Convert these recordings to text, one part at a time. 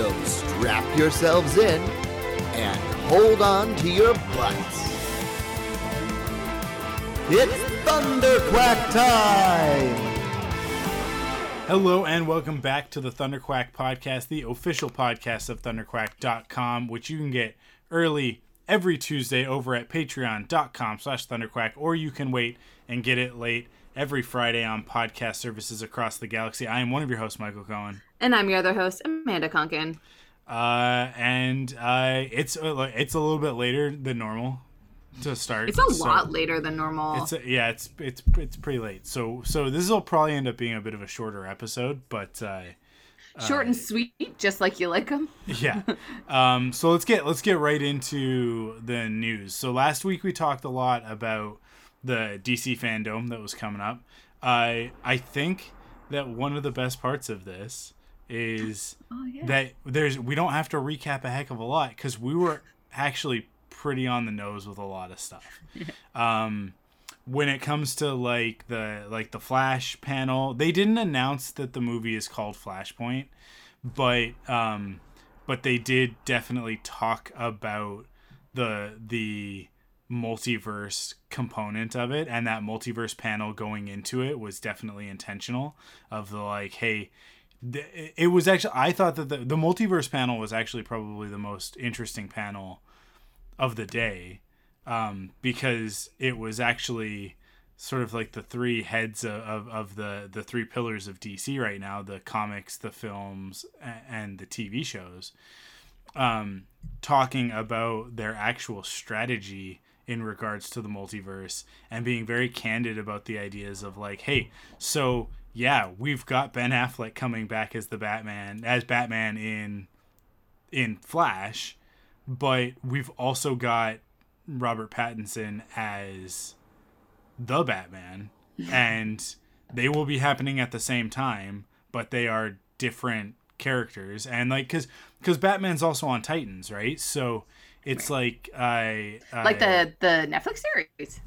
So strap yourselves in and hold on to your butts. It's Thunderquack time! Hello and welcome back to the Thunderquack podcast, the official podcast of thunderquack.com, which you can get early every Tuesday over at patreon.com slash thunderquack, or you can wait and get it late every Friday on podcast services across the galaxy. I am one of your hosts, Michael Cohen. And I'm your other host, Amanda Conkin. Uh, and uh, it's uh, it's a little bit later than normal to start. It's a so- lot later than normal. It's a, yeah, it's it's it's pretty late. So so this will probably end up being a bit of a shorter episode, but uh, Short and sweet, just like you like them. yeah. Um, so let's get let's get right into the news. So last week we talked a lot about the DC fandom that was coming up. I I think that one of the best parts of this is Oh, yeah. that there's we don't have to recap a heck of a lot because we were actually pretty on the nose with a lot of stuff. um, when it comes to like the like the Flash panel, they didn't announce that the movie is called Flashpoint, but um, but they did definitely talk about the the multiverse component of it and that multiverse panel going into it was definitely intentional of the like hey th- it was actually i thought that the, the multiverse panel was actually probably the most interesting panel of the day um, because it was actually sort of like the three heads of, of, of the the three pillars of dc right now the comics the films and the tv shows um, talking about their actual strategy in regards to the multiverse and being very candid about the ideas of like, hey, so yeah, we've got Ben Affleck coming back as the Batman, as Batman in in Flash, but we've also got Robert Pattinson as the Batman, and they will be happening at the same time, but they are different characters. And like, cause, cause Batman's also on Titans, right? So it's like I like the the Netflix series.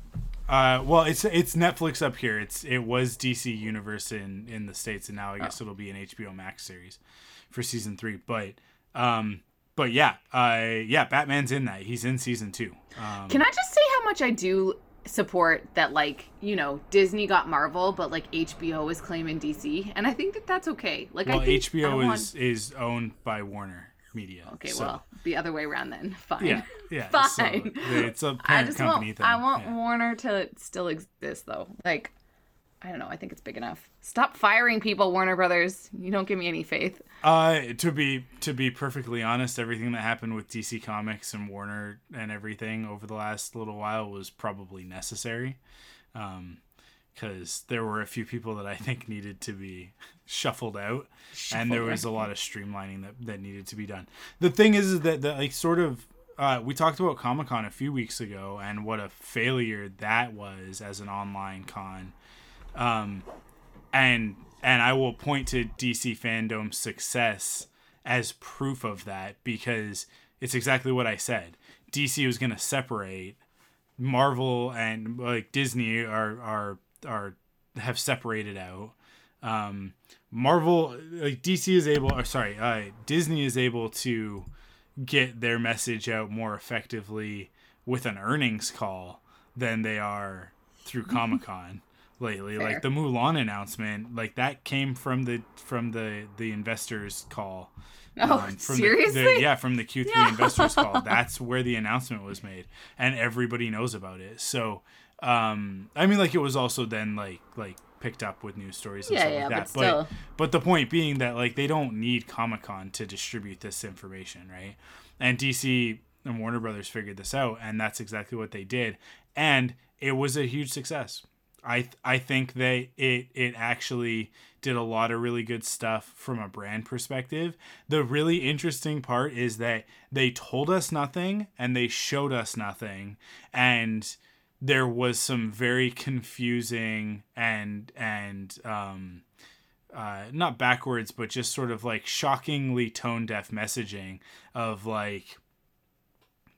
uh, well, it's it's Netflix up here. It's it was DC Universe in in the states, and now I guess it'll be an HBO Max series for season three. But um, but yeah, uh, yeah, Batman's in that. He's in season two. Um, Can I just say how much I do support that like you know Disney got Marvel, but like HBO is claiming DC, and I think that that's okay. Like well, I think I HBO want- is is owned by Warner Media. okay. so- well, the other way around then. Fine. yeah, yeah, Fine. So it's a parent I just company want thing. I want yeah. Warner to still exist though. Like I don't know. I think it's big enough. Stop firing people, Warner Brothers. You don't give me any faith. Uh, to be to be perfectly honest, everything that happened with DC Comics and Warner and everything over the last little while was probably necessary, um, because there were a few people that I think needed to be shuffled out, and there was a lot of streamlining that that needed to be done. The thing is, is that the like sort of. Uh, we talked about Comic Con a few weeks ago and what a failure that was as an online con. Um, and and I will point to DC fandom's success as proof of that because it's exactly what I said. DC was going to separate Marvel and like Disney are are are have separated out. Um, Marvel like DC is able or sorry, uh, Disney is able to get their message out more effectively with an earnings call than they are through Comic-Con lately. Fair. Like the Mulan announcement, like that came from the from the the investors call. Oh, Um, from seriously? The, the, yeah, from the Q3 No. investors call. That's where the announcement was made, and everybody knows about it. So, um, I mean, like it was also then like like picked up with news stories and Yeah, stuff yeah, like but that. still. but the point being that like they don't need Comic Con to distribute this information, right? And DC and Warner Brothers figured this out, and that's exactly what they did, and it was a huge success. I I think they it it actually did a lot of really good stuff from a brand perspective. The really interesting part is that they told us nothing and they showed us nothing and there was some very confusing and and um uh, not backwards, but just sort of like shockingly tone deaf messaging of like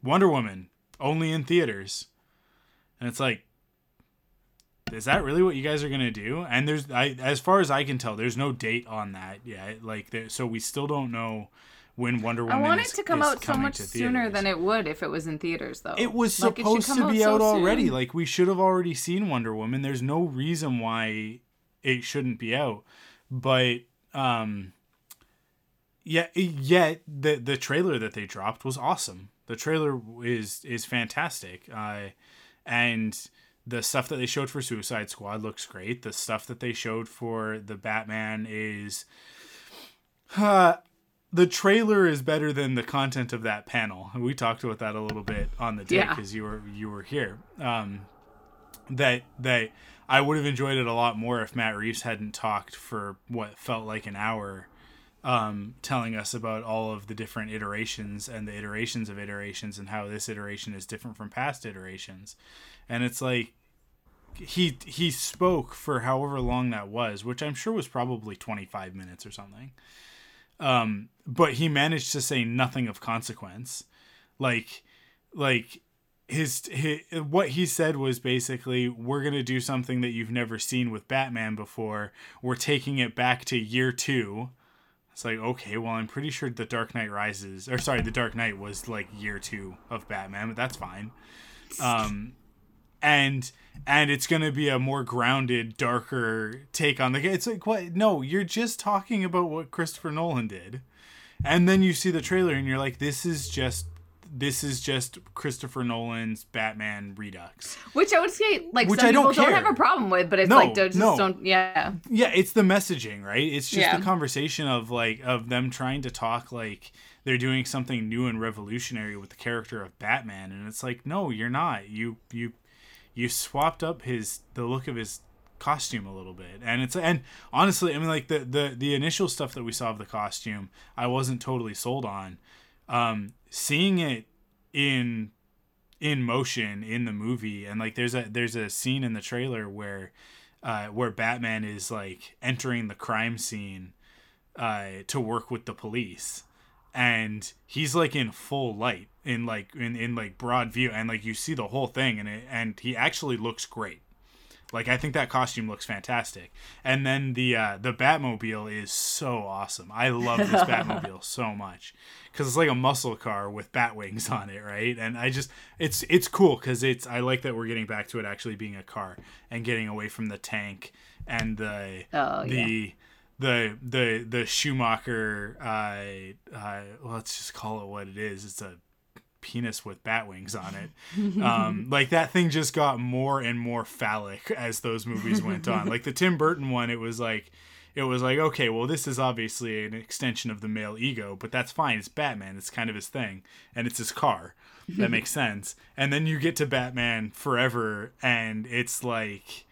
Wonder Woman only in theaters, and it's like, is that really what you guys are gonna do? And there's, I as far as I can tell, there's no date on that yet. Like, there, so we still don't know when Wonder Woman. I want is, it to come out so much sooner than it would if it was in theaters, though. It was Like, supposed come to be so out already. soon. Like we should have already seen Wonder Woman. There's no reason why it shouldn't be out. But um yeah, yet the the trailer that they dropped was awesome. The trailer is is fantastic. Uh and the stuff that they showed for Suicide Squad looks great. The stuff that they showed for the Batman is uh, the trailer is better than the content of that panel. We talked about that a little bit on the day Yeah. because you were you were here. Um, that that I would have enjoyed it a lot more if Matt Reeves hadn't talked for what felt like an hour, um, telling us about all of the different iterations and the iterations of iterations and how this iteration is different from past iterations, and it's like he he spoke for however long that was, which I'm sure was probably 25 minutes or something. Um, but he managed to say nothing of consequence. Like like his, his what he said was basically we're going to do something that you've never seen with Batman before. We're taking it back to year 2. It's like, okay, well, I'm pretty sure The Dark Knight Rises, or sorry, The Dark Knight was like year two of Batman, but that's fine. Um, and and it's gonna be a more grounded, darker take on the game. It's like what? No, you're just talking about what Christopher Nolan did, and then you see the trailer and you're like, this is just this is just Christopher Nolan's Batman Redux. Which I would say, like, Which some I don't people don't, have a problem with, but it's No, like, just no. don't, yeah. Yeah, it's the messaging, right? It's just Yeah. the conversation of like of them trying to talk like they're doing something new and revolutionary with the character of Batman, and it's like, no, you're not. You you you swapped up his the look of his costume a little bit. And it's and honestly i mean like the the the initial stuff that we saw of the costume i wasn't totally sold on. Um seeing it in in motion in the movie and like there's a there's a scene in the trailer where uh where batman is like entering the crime scene uh to work with the police and he's like in full light in like in, in like broad view and like you see the whole thing and it and he actually looks great like I think that costume looks fantastic. And then the uh, the Batmobile is so awesome. I love this Batmobile so much because it's like a muscle car with bat wings on it, right? And I just it's it's cool because it's I like that we're getting back to it actually being a car and getting away from the tank and the Oh, the the the the Schumacher. Uh, uh, let's just call it what it is. It's a penis with bat wings on it. Um, like that thing just got more and more phallic as those movies went on. Like the Tim Burton one, it was like it was like okay, well this is obviously an extension of the male ego, but that's fine. It's Batman. It's kind of his thing, and it's his car. That makes sense. And then you get to Batman Forever, and it's like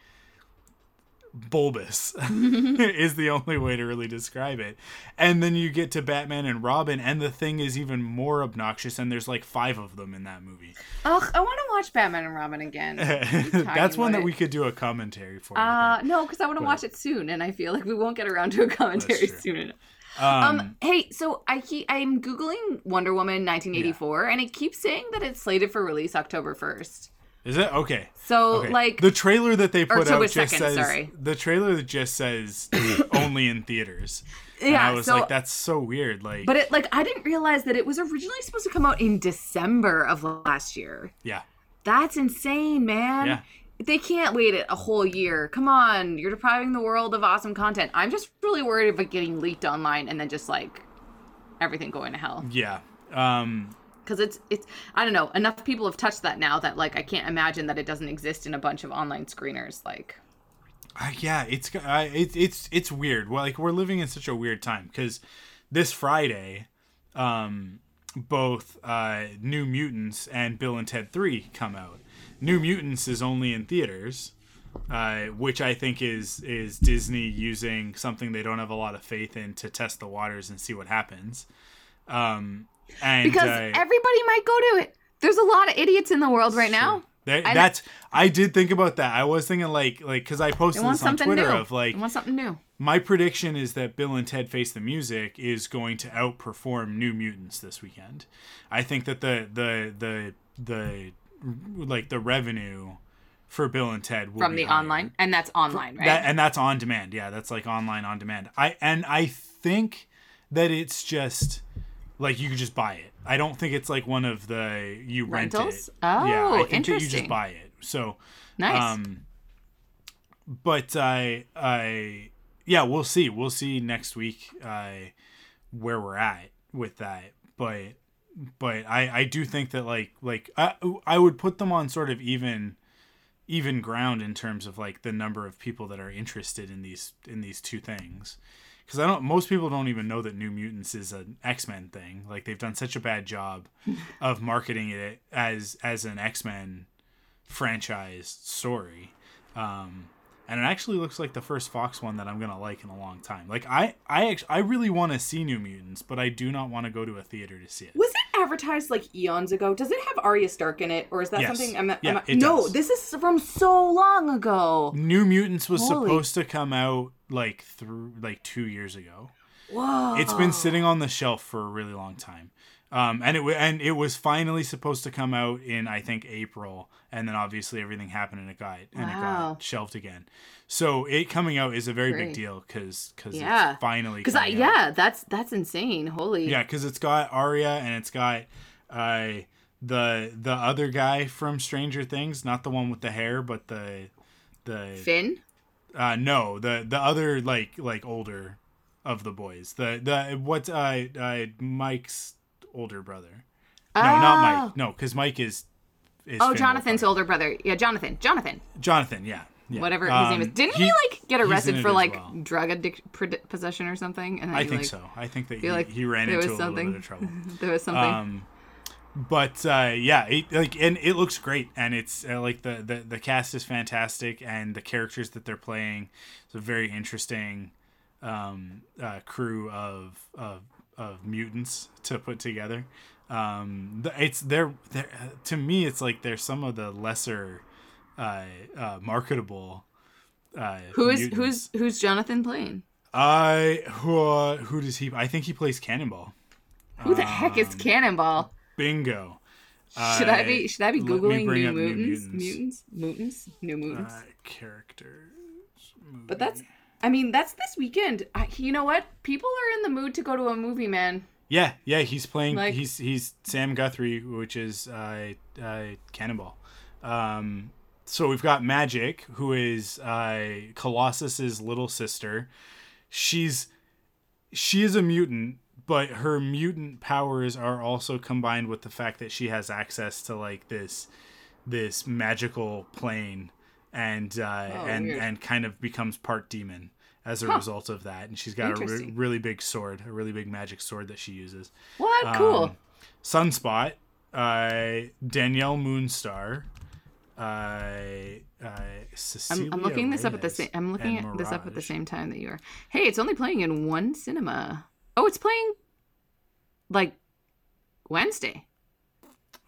bulbous is the only way to really describe it. And then you get to Batman and Robin, and the thing is even more obnoxious, and there's like five of them in that movie. Ugh, I want to watch Batman and Robin again. That's one that it. we could do a commentary for. Uh, no, because I want to watch it soon, and I feel like we won't get around to a commentary soon enough. um, Um, hey, so I keep I'm googling Wonder Woman 1984, and it keeps saying that it's slated for release October 1st. Is it okay? So Okay. like, the trailer that they put out just 2nd, says sorry. the trailer that just says only in theaters. and yeah, I was so like, that's so weird. Like, but it like I didn't realize that it was originally supposed to come out in December of last year. yeah, That's insane, man. Yeah. They can't wait it a whole year. Come on, you're depriving the world of awesome content. I'm just really worried about getting leaked online and then just like everything going to hell. yeah. Um, Because it's it's I don't know. Enough people have touched that now that like I can't imagine that it doesn't exist in a bunch of online screeners. Like Uh, yeah, it's uh, it's it's it's weird. Well, like we're living in such a weird time because this Friday, um, both uh, New Mutants and Bill and Ted Three come out. New Mutants is only in theaters, uh, which I think is is Disney using something they don't have a lot of faith in to test the waters and see what happens. Um, and because uh, everybody might go to it. There's a lot of idiots in the world right now. that, that's I did think about that. I was thinking like like because I posted this on Twitter new. of like want something new. my prediction is that Bill and Ted Face the Music is going to outperform New Mutants this weekend. I think that the the the the like the revenue for Bill and Ted will from the higher. online, and that's online, right? That, and that's on demand. Yeah, that's like online on demand. I and I think that it's just like you could just buy it. I don't think it's like one of the you rent Rentals? it. Oh, yeah, I think that you just buy it. So nice. um, but I, I, yeah, we'll see. We'll see next week uh, where we're at with that. But, but I, I do think that like, like I, I would put them on sort of even, even ground in terms of like the number of people that are interested in these in these two things. Because I don't, most people don't even know that New Mutants is an X Men thing. Like they've done such a bad job of marketing it as as an X Men franchise story. Um, and it actually looks like the first Fox one that I'm gonna like in a long time. Like I, I actually, I really want to see New Mutants, but I do not want to go to a theater to see it. Was it advertised like eons ago? Does it have Arya Stark in it, or is that Yes. something? I'm, Yeah, I'm, it no, does. this is from so long ago. New Mutants was Holy- supposed to come out like through like two years ago. Whoa! It's been sitting on the shelf for a really long time. Um, and it and it was finally supposed to come out in I think April, and then obviously everything happened and it got and it got shelved again. So it coming out is a very Great. big deal because because Yeah. finally Because I yeah, that's that's insane. Holy yeah because it's got Arya and it's got uh the the other guy from Stranger Things, not the one with the hair, but the the Finn. uh no the the other like like older of the boys the the what uh, uh mike's older brother no not Oh. mike no because mike is, is Oh, Finn Jonathan's older brother. Yeah, Jonathan. Jonathan. jonathan yeah, yeah. Whatever his name is. Um, Didn't he, like get arrested for like well. drug possession or something? And i he, think like, so i think that he, like he ran into a was little bit something. of trouble There was something. um but uh yeah it, like and it looks great and it's uh, like the, the the cast is fantastic and the characters that they're playing it's a very interesting um uh crew of of of mutants to put together um it's they're they're uh, to me it's like they're some of the lesser uh uh marketable uh Who is mutants. who's who's Jonathan playing? i who uh, who does he i think he plays cannonball Who the heck Um, is Cannonball? bingo Should I be should I be googling new up New mutants? Mutants. Mutants? Mutants? New mutants? uh, characters. But that's. I mean, that's this weekend. I, you know what? People are in the mood to go to a movie, man. Yeah, yeah, he's playing. Like- he's he's Sam Guthrie, which is uh, uh, Cannonball. Um, so we've got Magik, who is uh, Colossus's little sister. She's she is a mutant, but her mutant powers are also combined with the fact that she has access to like this this magical plane and uh, Oh, and weird. and kind of becomes part demon as a Huh. result of that. And she's got a re- really big sword, a really big magic sword that she uses. What? Cool. Um, Sunspot, uh, Danielle Moonstar, uh, uh, Cecilia I'm, I'm looking this up at the same. I'm looking at this up at the same time that you are. Hey, it's only playing in one cinema. Oh, it's playing like Wednesday.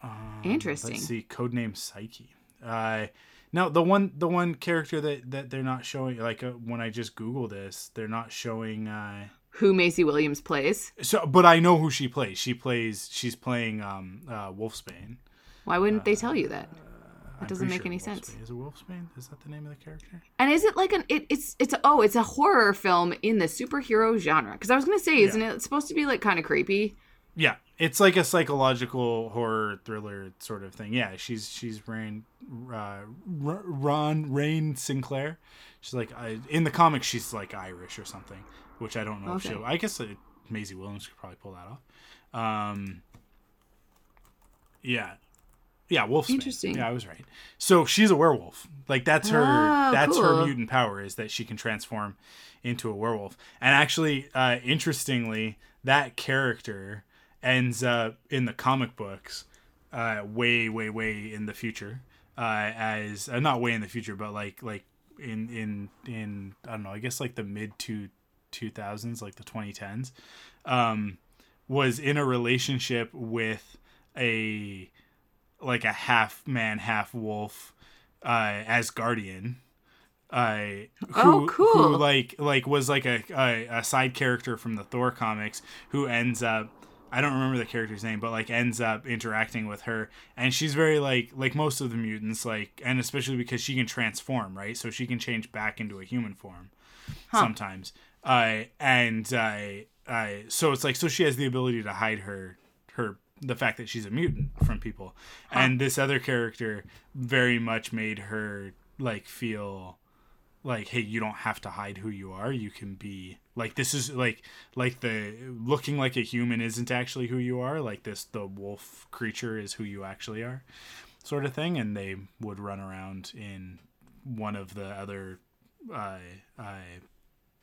Um, Interesting. Let's see, codename Psyche. Uh, now the one the one character that that they're not showing, like uh, when I just Google this, they're not showing. Uh, Who Maisie Williams plays? so, but I know who she plays. She plays. She's playing um uh, Wolfsbane. Why wouldn't they tell you that? I'm doesn't pretty make any Wolfsbane. sense. Is it Wolfsbane? Is that the name of the character? And is it like an? It, it's it's oh, it's a horror film in the superhero genre. Because I was gonna say, isn't it supposed to be like kind of creepy? Yeah, it's like a psychological horror thriller sort of thing. Yeah, she's she's Rahne, uh, R- Ron Rahne Sinclair. She's like I, in the comics, she's like Irish or something, which I don't know if she. I guess uh, Maisie Williams could probably pull that off. Um, yeah, yeah, Wolfsbane. Interesting. Yeah, I was right. So she's a werewolf. Like that's her. Oh, that's her mutant power is that she can transform into a werewolf. And actually, uh, interestingly, that character ends up in the comic books uh, way, way, way in the future. Uh, as uh, not way in the future, but like like in in in I don't know, I guess like the mid two two thousands, like the twenty tens, um, was in a relationship with a like a half man, half wolf, uh, Asgardian. Uh, who, Oh, cool. Who like like was like a, a a side character from the Thor comics who ends up I don't remember the character's name, but like ends up interacting with her, and she's very like like most of the mutants, like and especially because she can transform, right? So she can change back into a human form sometimes. Uh, and uh, uh, so it's like so she has the ability to hide her her the fact that she's a mutant from people, and this other character very much made her like feel like hey you don't have to hide who you are. You can be like this is like like the looking like a human isn't actually who you are like this the wolf creature is who you actually are sort of thing and they would run around in one of the other uh, uh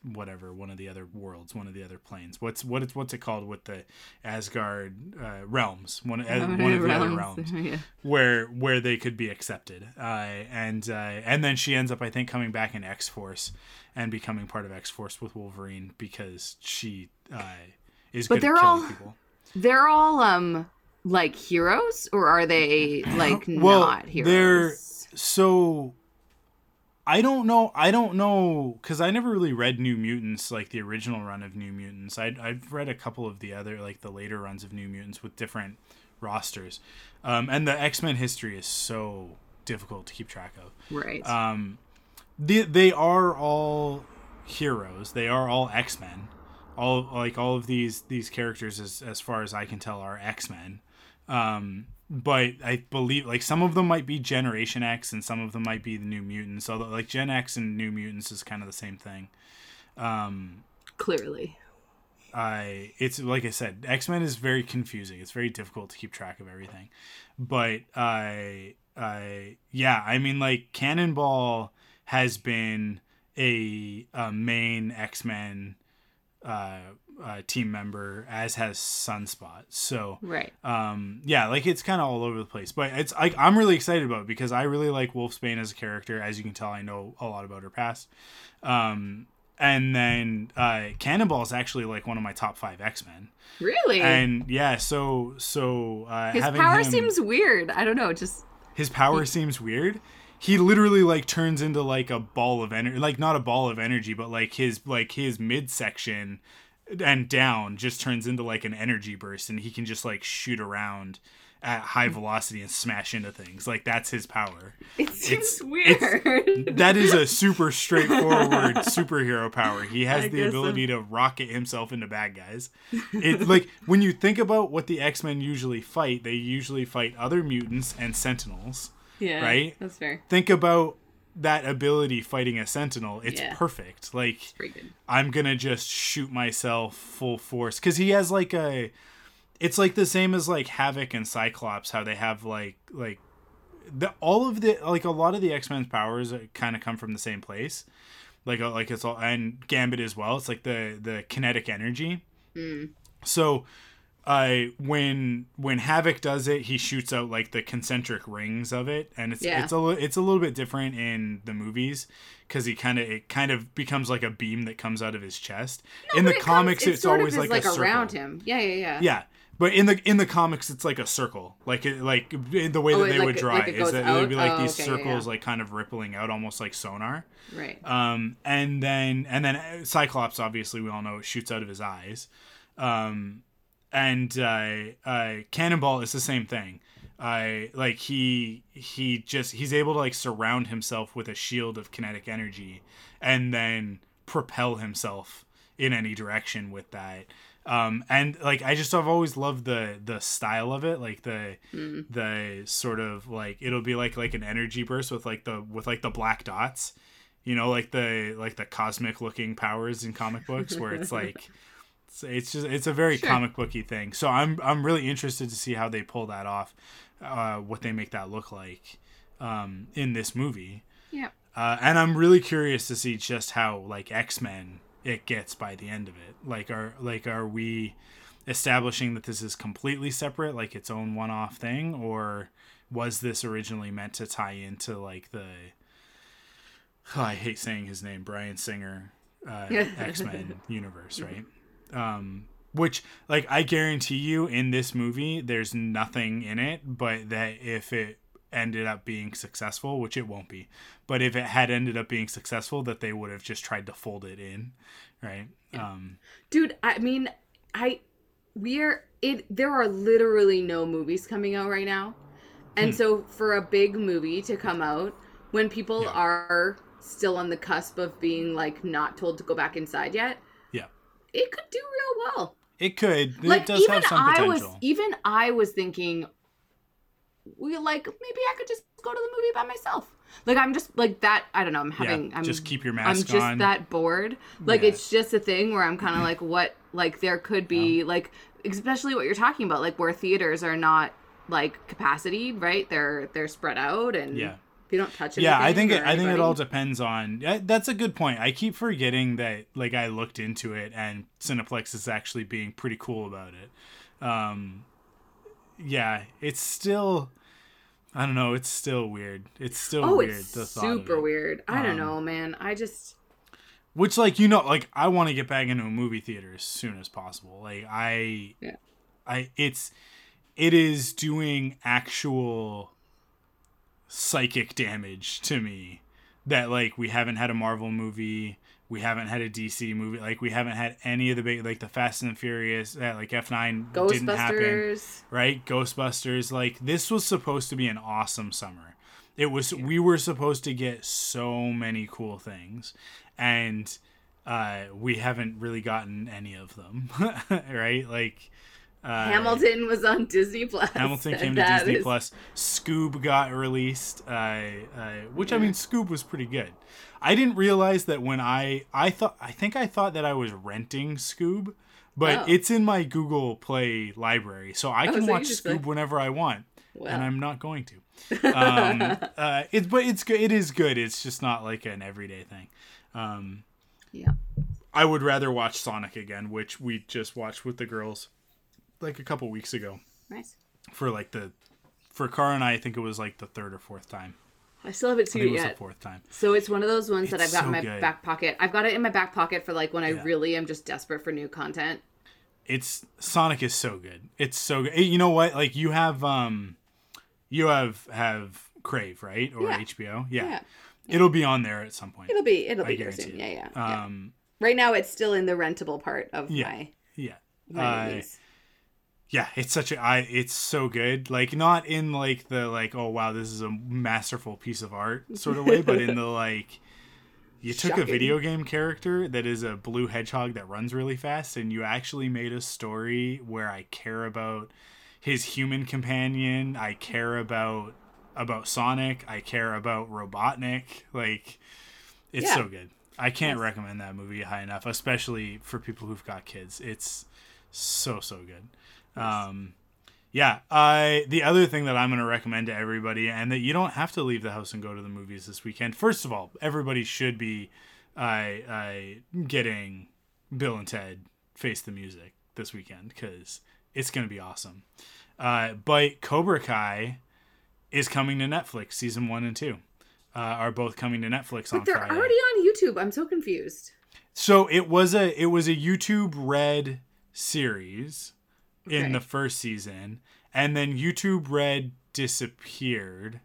whatever one of the other worlds one of the other planes what's what it's what's it called with the asgard uh, realms one, uh, one of the other realms yeah. where where they could be accepted uh, and uh, and then she ends up I think coming back in X Force and becoming part of X Force with Wolverine because she uh, is But they're all- people. They're all um like heroes, or are they like Well, not they're heroes? so. I don't know. I don't know because I never really read New Mutants like the original run of New Mutants. I I've read a couple of the other like the later runs of New Mutants with different rosters, um, and the X Men history is so difficult to keep track of. Right. um they, they are all heroes they are all x-men all like all of these these characters as as far as i can tell are x-men um but i believe like some of them might be generation x and some of them might be the new mutants although like gen x and new mutants is kind of the same thing um Clearly. I it's like I said, X Men is very confusing. It's very difficult to keep track of everything. But I I yeah, I mean like Cannonball has been a, a main X Men uh, uh, team member, as has Sunspot. So Right. um yeah like it's kind of all over the place but it's I, i'm really excited about it because i really like wolfsbane as a character as you can tell i know a lot about her past um and then uh cannonball is actually like one of my top five x-men Really? and yeah so so uh His having power him- seems weird. I don't know. Just his power seems weird he literally like turns into like a ball of energy like not a ball of energy but like his like his midsection and down just turns into like an energy burst and he can just like shoot around at high velocity and smash into things like that's his power it seems It's- weird. that is a super straightforward superhero power he has I the ability to rocket himself into bad guys it like when you think about what the x-men usually fight they usually fight other mutants and sentinels yeah. right? That's fair. think about that ability fighting a sentinel it's Yeah. perfect like good. i'm gonna just shoot myself full force because he has like a it's like the same as like havoc and cyclops how they have like like the all of the like a lot of the x-men's powers kind of come from the same place like uh, like it's all and gambit as well it's like the the kinetic energy so uh when when havoc does it he shoots out like the concentric rings of it and it's Yeah. it's a it's a little bit different in the movies because he kind of it kind of becomes like a beam that comes out of his chest in the it comics it it's of always like, like a circle. around him. Yeah, yeah, yeah. yeah but in the in the comics it's like a circle like it like in the way Oh, that they like, would draw like it it is that it would be like Oh, these okay, circles yeah. like kind of rippling out almost like sonar Right. um, and then and then Cyclops, obviously, we all know shoots out of his eyes. Um, and uh, uh, Cannonball is the same thing. Uh, like he he just he's able to like surround himself with a shield of kinetic energy, and then propel himself in any direction with that. Um, and like I just I've always loved the the style of it, like the the sort of like it'll be like like an energy burst with like the with like the black dots you know like the like the cosmic looking powers in comic books where it's like it's, it's just it's a very Sure. comic booky thing so i'm i'm really interested to see how they pull that off uh what they make that look like um in this movie Yeah. uh and i'm really curious to see just how like x-men it gets by the end of it like are like are we establishing that this is completely separate like its own one-off thing or was this originally meant to tie into like the oh, I hate saying his name, Bryan Singer, uh, X Men universe, right? Um, which, like, I guarantee you, in this movie, there's nothing in it, but that if it ended up being successful, which it won't be, but if it had ended up being successful, that they would have just tried to fold it in, right? Um, Dude, I mean, I we're it there are literally no movies coming out right now. And Hmm. so for a big movie to come out when people Yeah. are still on the cusp of being like not told to go back inside yet, yeah, it could do real well. it could. like it does even have some I potential. was even I was thinking we like maybe I could just go to the movie by myself. Like I'm just like that I don't know, I'm having I'm just keep your mask. I'm just on. that bored. Like Yeah. it's just a thing where I'm kind of like what like there could be like especially what you're talking about like where theaters are not like capacity, right? They're they're spread out and Yeah. You don't touch yeah i think it i think it all depends on that's a good point i keep forgetting that like i looked into it and cineplex is actually being pretty cool about it um yeah it's still i don't know it's still weird it's still Oh, weird it's super it. weird. I don't Um, know, man. I just which like you know like i want to get back into a movie theater as soon as possible like i Yeah. i it's it is doing actual psychic damage to me that like we haven't had a marvel movie we haven't had a dc movie like we haven't had any of the big like the fast and Furious that like f9 didn't happen right? Ghostbusters. Like this was supposed to be an awesome summer. It was. We were supposed to get so many cool things, and uh, we haven't really gotten any of them, right? Like uh, Hamilton was on Disney Plus. Hamilton came to Disney is- Plus. Scoob got released, uh, uh, which I mean, Scoob was pretty good. I didn't realize that when I I thought I think I thought that I was renting Scoob, but Oh. it's in my Google Play library, so I Oh, can so watch Scoob like- whenever I want, and I'm not going to. Um, uh, it's but it's good. It is good. It's just not like an everyday thing. Um, Yeah. I would rather watch Sonic again, which we just watched with the girls like a couple weeks ago Nice. for like the for Cara and I, I think it was like the third or fourth time. I still haven't I seen think it it was yet. the fourth time. So it's one of those ones that I've got in my good. back pocket. I've got it in my back pocket for like when I Yeah. really am just desperate for new content. It's Sonic is so good. It's so good. You know what? Like you have um, you have have Crave right or Yeah. HBO. Yeah. Yeah. it'll be on there at some point. It'll be it'll I be here guarantee soon. it. Yeah, yeah. Um, Right now it's still in the rentable part of Yeah. my yeah. my Uh. Yeah it's such a i it's so good. Like not in like the like oh wow this is a masterful piece of art sort of way but in the like you took a video game character that is a blue hedgehog that runs really fast and you actually made a story where i care about his human companion i care about about sonic i care about robotnik. Like it's Yeah. so good. I can't recommend that movie high enough especially for people who've got kids. It's so so good um, yeah. I the other thing that I'm going to recommend to everybody, and that you don't have to leave the house and go to the movies this weekend. First of all, everybody should be I, I getting Bill and Ted Face the Music this weekend because it's going to be awesome. Uh, but Cobra Kai is coming to Netflix. Season one and two uh, are both coming to Netflix on But they're Friday. already on YouTube. I'm so confused. So it was a it was a YouTube Red series in the first season, and then YouTube Red disappeared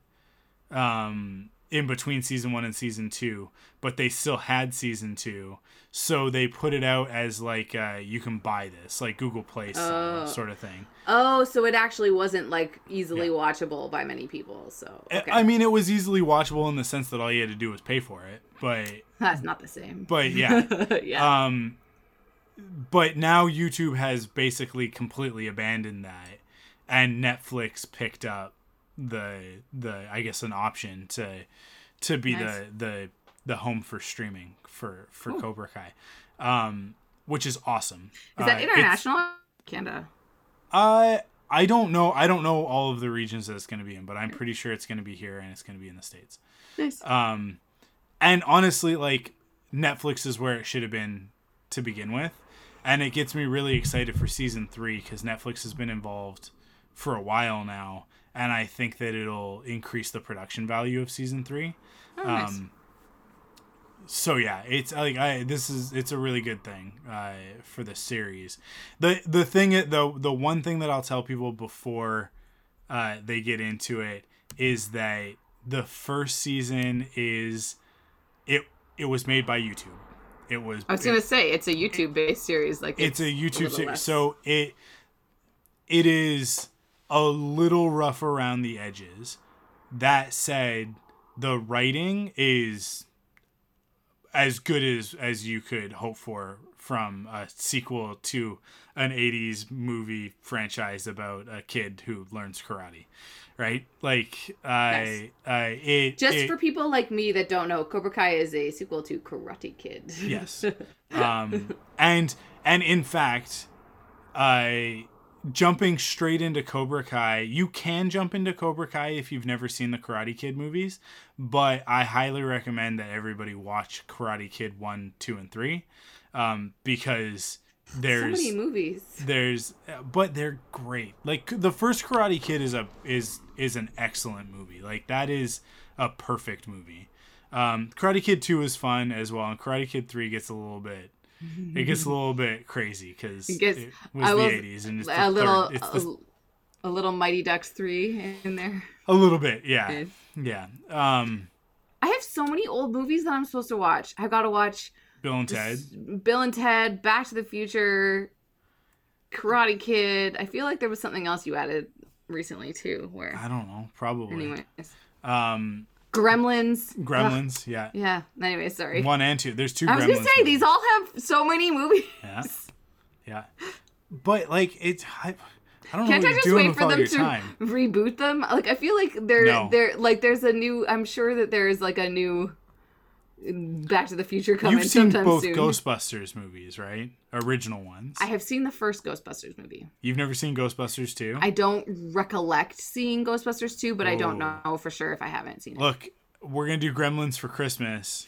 um, in between season one and season two, but they still had season two. So they put it out as like uh, you can buy this, like Google Play Oh. sort of thing. Oh, so it actually wasn't like easily Yeah. watchable by many people. So okay. I mean, it was easily watchable in the sense that all you had to do was pay for it, but that's not the same. but yeah. yeah. Um, but now YouTube has basically completely abandoned that, and Netflix picked up the the I guess an option to to be Nice. the the the home for streaming for for Cobra Kai, um, which is awesome. Is that Uh, international? Canada. Uh, I don't know. I don't know all of the regions that it's going to be in, but I'm pretty sure it's going to be here and it's going to be in the states. Nice. Um, and honestly, like Netflix is where it should have been to begin with, and it gets me really excited for season three because Netflix has been involved for a while now, and I think that it'll increase the production value of season three. Oh, nice. Um, so yeah, it's like I this is it's a really good thing uh, for the series. The the thing the the one thing that I'll tell people before uh, they get into it is that the first season is it it was made by YouTube. It was I was gonna say it's a YouTube based series. Like it's, a YouTube little series, less- so it it is a little rough around the edges. That said, the writing is as good as as you could hope for from a sequel to an 80s movie franchise about a kid who learns karate right? Like i i it Just it- for people like me that don't know, Cobra Kai is a sequel to Karate Kid. yes. Um and and in fact i jumping straight into cobra kai you can jump into cobra kai if you've never seen the karate kid movies but i highly recommend that everybody watch karate kid 1 2 and 3 um because so there's many movies. there's but they're great like the first karate kid is a is is an excellent movie like that is a perfect movie um karate kid 2 is fun as well and karate kid 3 gets a little bit it gets a little bit crazy because It it, was I the 80s and it's a little, third, it's the, a, little Mighty Ducks three in there. a little bit yeah Yeah. yeah um I have so many old movies that I'm supposed to watch. I've got to watch bill and ted Bill and Ted, Back to the Future, Karate Kid. I feel like there was something else you added recently too. Where, i don't know probably anyways, um Gremlins. gremlins yeah Yeah. Anyway, sorry. one and two there's two I was gremlins gonna say movies. these all have so many movies. Yeah. Yeah. But like it's I, I don't know Can't what I just wait for them to time. reboot them? Like I feel like there, No. there, like there's a new. I'm sure that there's like a new Back to the Future coming You've seen both soon. Ghostbusters movies, right? Original ones. I have seen the first Ghostbusters movie. You've never seen Ghostbusters 2? I don't recollect seeing Ghostbusters 2, but I don't know for sure if I haven't seen it. Look, we're going to do Gremlins for Christmas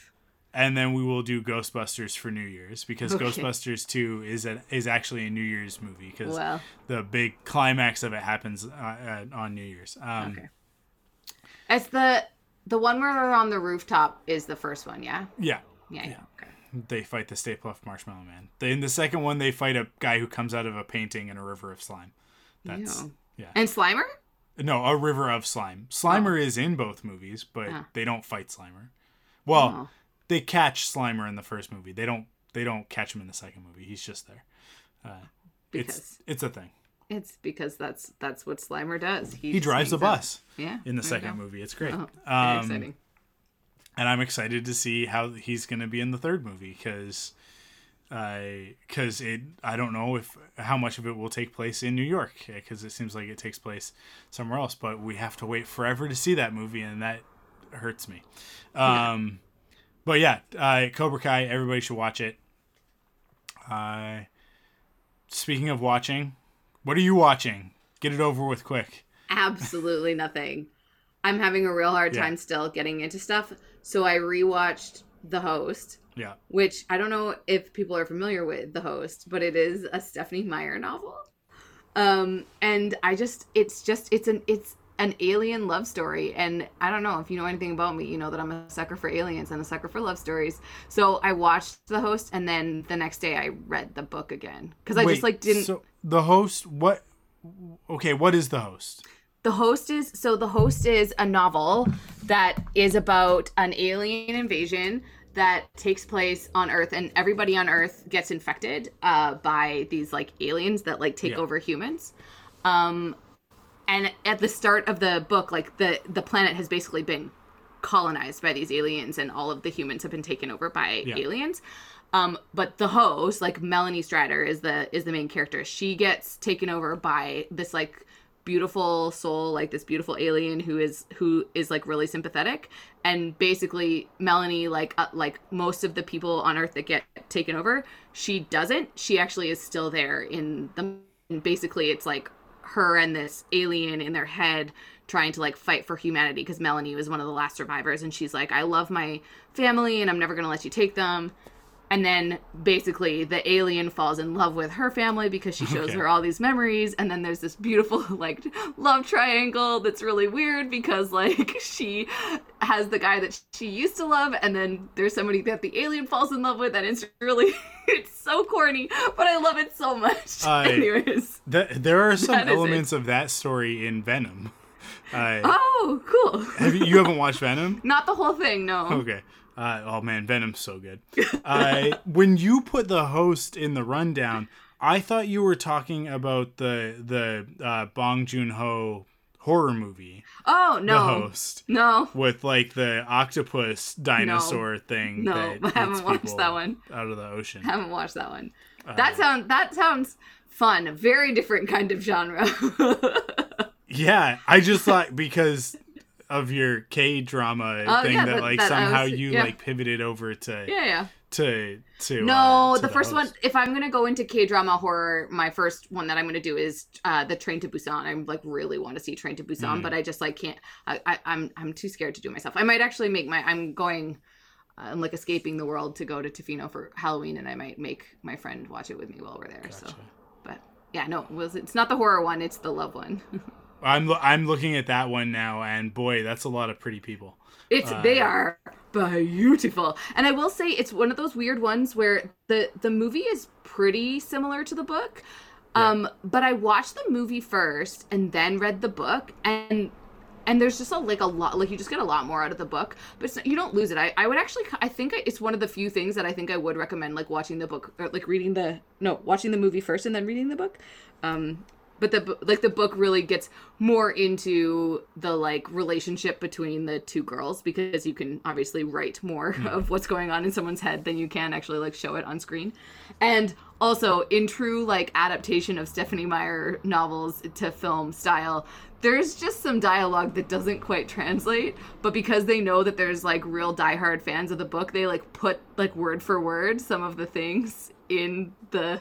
and then we will do Ghostbusters for New Year's because Okay. Ghostbusters 2 is a, is actually a New Year's movie cuz Well, the big climax of it happens uh, uh, on New Year's. Um okay. It's the the one where they're on the rooftop is the first one, yeah? yeah. Yeah, yeah. Okay. They fight the Stay Puft Marshmallow Man. In the second one they fight a guy who comes out of a painting in a river of slime. That's Ew. yeah. And Slimer? No, a river of slime. Slimer is in both movies, but Oh. they don't fight Slimer. Well, Oh. they catch Slimer in the first movie. They don't. They don't catch him in the second movie. He's just there. Uh, Because it's it's a thing. It's because that's that's what Slimer does. He, He drives a bus Yeah. in the second movie. It's great. Oh, um, exciting. and I'm excited to see how he's going to be in the third movie because. Because it, I don't know if how much of it will take place in New York because it seems like it takes place somewhere else. But we have to wait forever to see that movie, and that hurts me. Um, but yeah, uh, Cobra Kai, everybody should watch it. Uh, speaking of watching, what are you watching? Get it over with quick. Absolutely nothing. I'm having a real hard Yeah. time still getting into stuff. So I rewatched The Host, Yeah, which I don't know if people are familiar with The Host, but it is a Stephenie Meyer novel. Um, and I just, it's just, it's an, it's an alien love story. And I don't know if you know anything about me, you know that I'm a sucker for aliens and a sucker for love stories. So I watched The Host, and then the next day I read the book again because I just like didn't. So the host, what? Okay, what is the host? The host is so the host is a novel that is about an alien invasion that takes place on Earth, and everybody on Earth gets infected uh, by these like aliens that like take Yeah. over humans. Um, and at the start of the book, like the the planet has basically been colonized by these aliens, and all of the humans have been taken over by Yeah. aliens. Um, but the host, like Melanie Stryder, is the is the main character. She gets taken over by this like beautiful soul, like this beautiful alien who is who is like really sympathetic. And basically, Melanie, like uh, like most of the people on Earth that get taken over, she doesn't. She actually is still there in the. And basically, it's like her and this alien in their head trying to like fight for humanity because Melanie was one of the last survivors and she's like I love my family and I'm never going to let you take them and then basically the alien falls in love with her family because she shows Okay. her all these memories and then there's this beautiful like love triangle that's really weird because like she has the guy that she used to love and then there's somebody that the alien falls in love with and it's really it's so corny but i love it so much I- anyways Th- there are some That is it. elements of that story in Venom. Uh, oh cool have you, you haven't watched Venom? not the whole thing no Okay. Uh, oh man, Venom's so good. Uh, when you put the host in the rundown, I thought you were talking about the the uh, Bong Joon Ho horror movie, oh The no Host, no with like the octopus dinosaur thing. No, I haven't watched that one. Out of the ocean. haven't watched that one Uh, that sounds that sounds fun A very different kind of genre Yeah, I just thought because of your K drama Oh, thing yeah, that, that- like that somehow was- you yeah. like pivoted over to yeah yeah to to No, uh, to the first one. If I'm gonna go into K drama horror, my first one that I'm gonna do is uh, the Train to Busan. i'm like really want to see Train to Busan, Mm. but I just like can't. I, I, I'm I'm too scared to do myself. I might actually make my. I'm going. I'm like escaping the world to go to Tofino for Halloween, and I might make my friend watch it with me while we're there. So, but yeah, no, it was it's not the horror one; it's the love one. I'm lo- I'm looking at that one now, and boy, that's a lot of pretty people. It's Uh, they are beautiful, and I will say it's one of those weird ones where the the movie is pretty similar to the book. Um, but I watched the movie first and then read the book, and and there's just a like a lot like you just get a lot more out of the book, but it's, you don't lose it. I I would actually I think it's one of the few things that I think I would recommend like watching the book or like reading the no watching the movie first and then reading the book. Um, but the like the book really gets more into the like relationship between the two girls because you can obviously write more of what's going on in someone's head than you can actually like show it on screen. And also in true like adaptation of Stephenie Meyer novels to film style there's just some dialogue that doesn't quite translate but because they know that there's like real diehard fans of the book they like put like word for word some of the things in the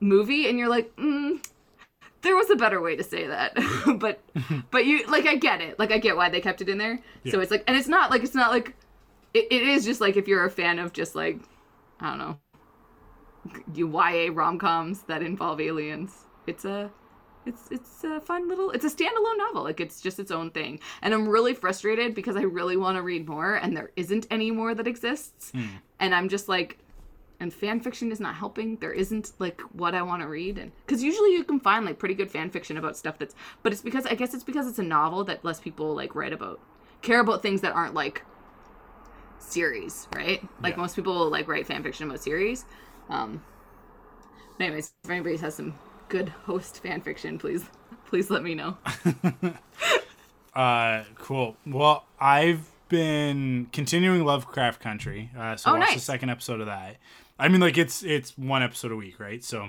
movie and you're like mm, there was a better way to say that. But but you like i get it. Like i get why they kept it in there. So it's like and it's not like it's not like it, it is just like if you're a fan of just like i don't know you ya rom-coms that involve aliens it's a it's it's a fun little it's a standalone novel. Like it's just its own thing. And i'm really frustrated because i really want to read more and there isn't any more that exists. Hmm. And i'm just like and fan fiction is not helping there isn't like what i want to read and because usually you can find like pretty good fan fiction about stuff that's but it's because i guess it's because it's a novel that less people like write about care about things that aren't like series right like Yeah. most people like write fan fiction about series um but anyways if anybody has some good host fan fiction please please let me know Uh, cool. Well, I've been continuing Lovecraft Country. Uh, so Oh, watch the second episode of that. I mean, like it's it's one episode a week, right? So,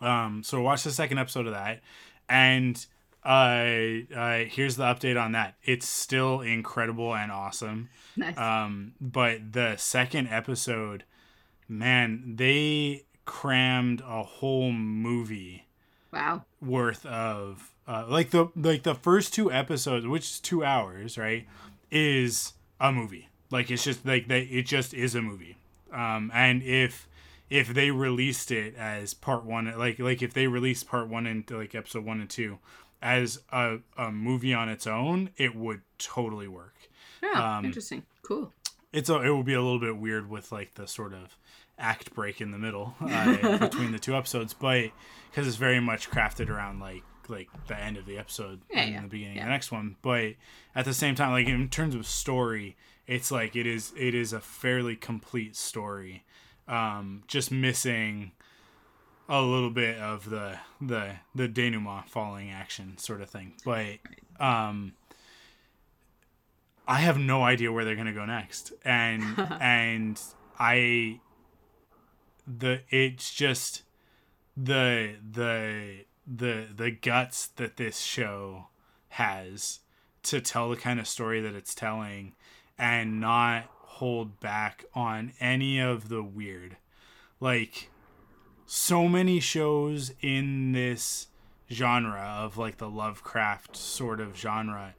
um, so watch the second episode of that, and uh, uh, here's the update on that. It's still incredible and awesome. nice Um, but the second episode, man, they crammed a whole movie wow worth of uh, like the like the first two episodes, which is two hours, right, is a movie. Like it's just like they it just is a movie. Um, and if if they released it as part one, like like if they released part one and like episode one and two as a, a movie on its own, it would totally work yeah um, interesting cool it's a, it will be a little bit weird with like the sort of act break in the middle uh, between the two episodes, but because it's very much crafted around like like the end of the episode Yeah, and yeah, the beginning yeah. of the next one. But at the same time, like in terms of story, it's like it is it is a fairly complete story. Um, just missing a little bit of the the the denouement falling action sort of thing, but um. I have no idea where they're gonna go next, and and I the it's just the the the the guts that this show has to tell the kind of story that it's telling and not hold back on any of the weird like so many shows in this genre of like the Lovecraft sort of genre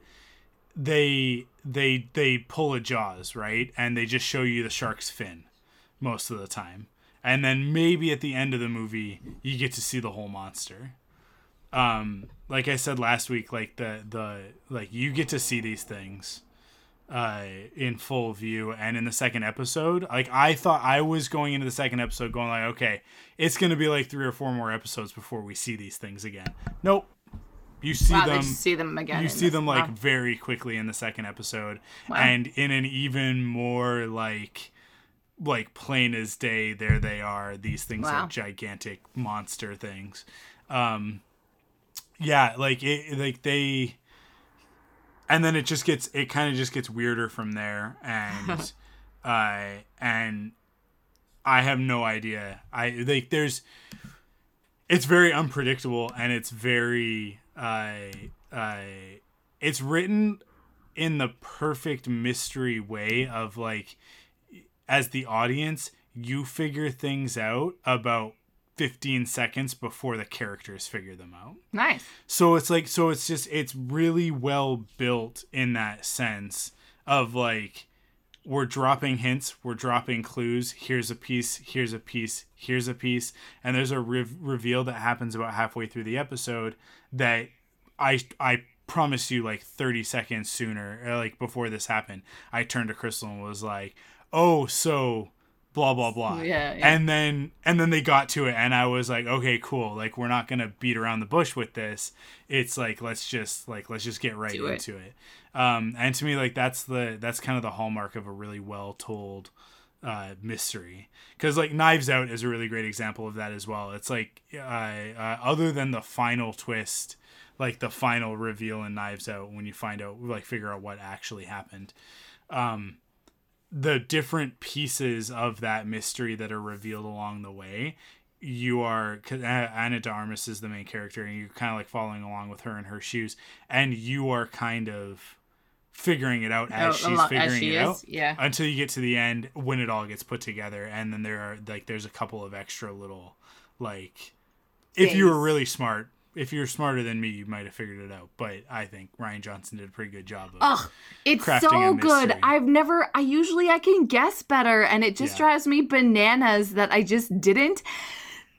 they they they pull a jaws right and they just show you the shark's fin most of the time. And then maybe at the end of the movie you get to see the whole monster. Um like I said last week like the the like you get to see these things uh in full view and in the second episode like i thought i was going into the second episode going like okay it's gonna be like three or four more episodes before we see these things again nope you see Wow, them see them again. you see this- them like wow. very quickly in the second episode Wow. and in an even more like like plain as day there they are these things Wow. are gigantic monster things um yeah like it like they and then it just gets it kind of just gets weirder from there and uh and i have no idea. I like there's it's very unpredictable and it's very uh uh it's written in the perfect mystery way of like as the audience you figure things out about 15 seconds before the characters figure them out. Nice. so it's like so it's just it's really well built in that sense of like we're dropping hints we're dropping clues. Here's a piece here's a piece here's a piece. And there's a re- reveal that happens about halfway through the episode that i i promise you like 30 seconds sooner like before this happened i turned to crystal and was like oh so blah blah blah Yeah, yeah. and then and then they got to it and i was like okay cool like we're not gonna beat around the bush with this it's like let's just like let's just get right Do it. into it. um and to me like that's the that's kind of the hallmark of a really well told uh mystery because like knives out is a really great example of that as well it's like uh, uh other than the final twist like the final reveal in knives out when you find out like figure out what actually happened um the different pieces of that mystery that are revealed along the way you are Ana de Armas is the main character and you're kind of like following along with her in her shoes and you are kind of figuring it out as Oh, she's along- figuring as she it is, out yeah. until you get to the end when it all gets put together and then there are like there's a couple of extra little like if you were really smart if you're smarter than me you might have figured it out but i think Rian Johnson did a pretty good job of Ugh, it's so good. I've never. I usually I can guess better, and it just Yeah. drives me bananas that I just didn't.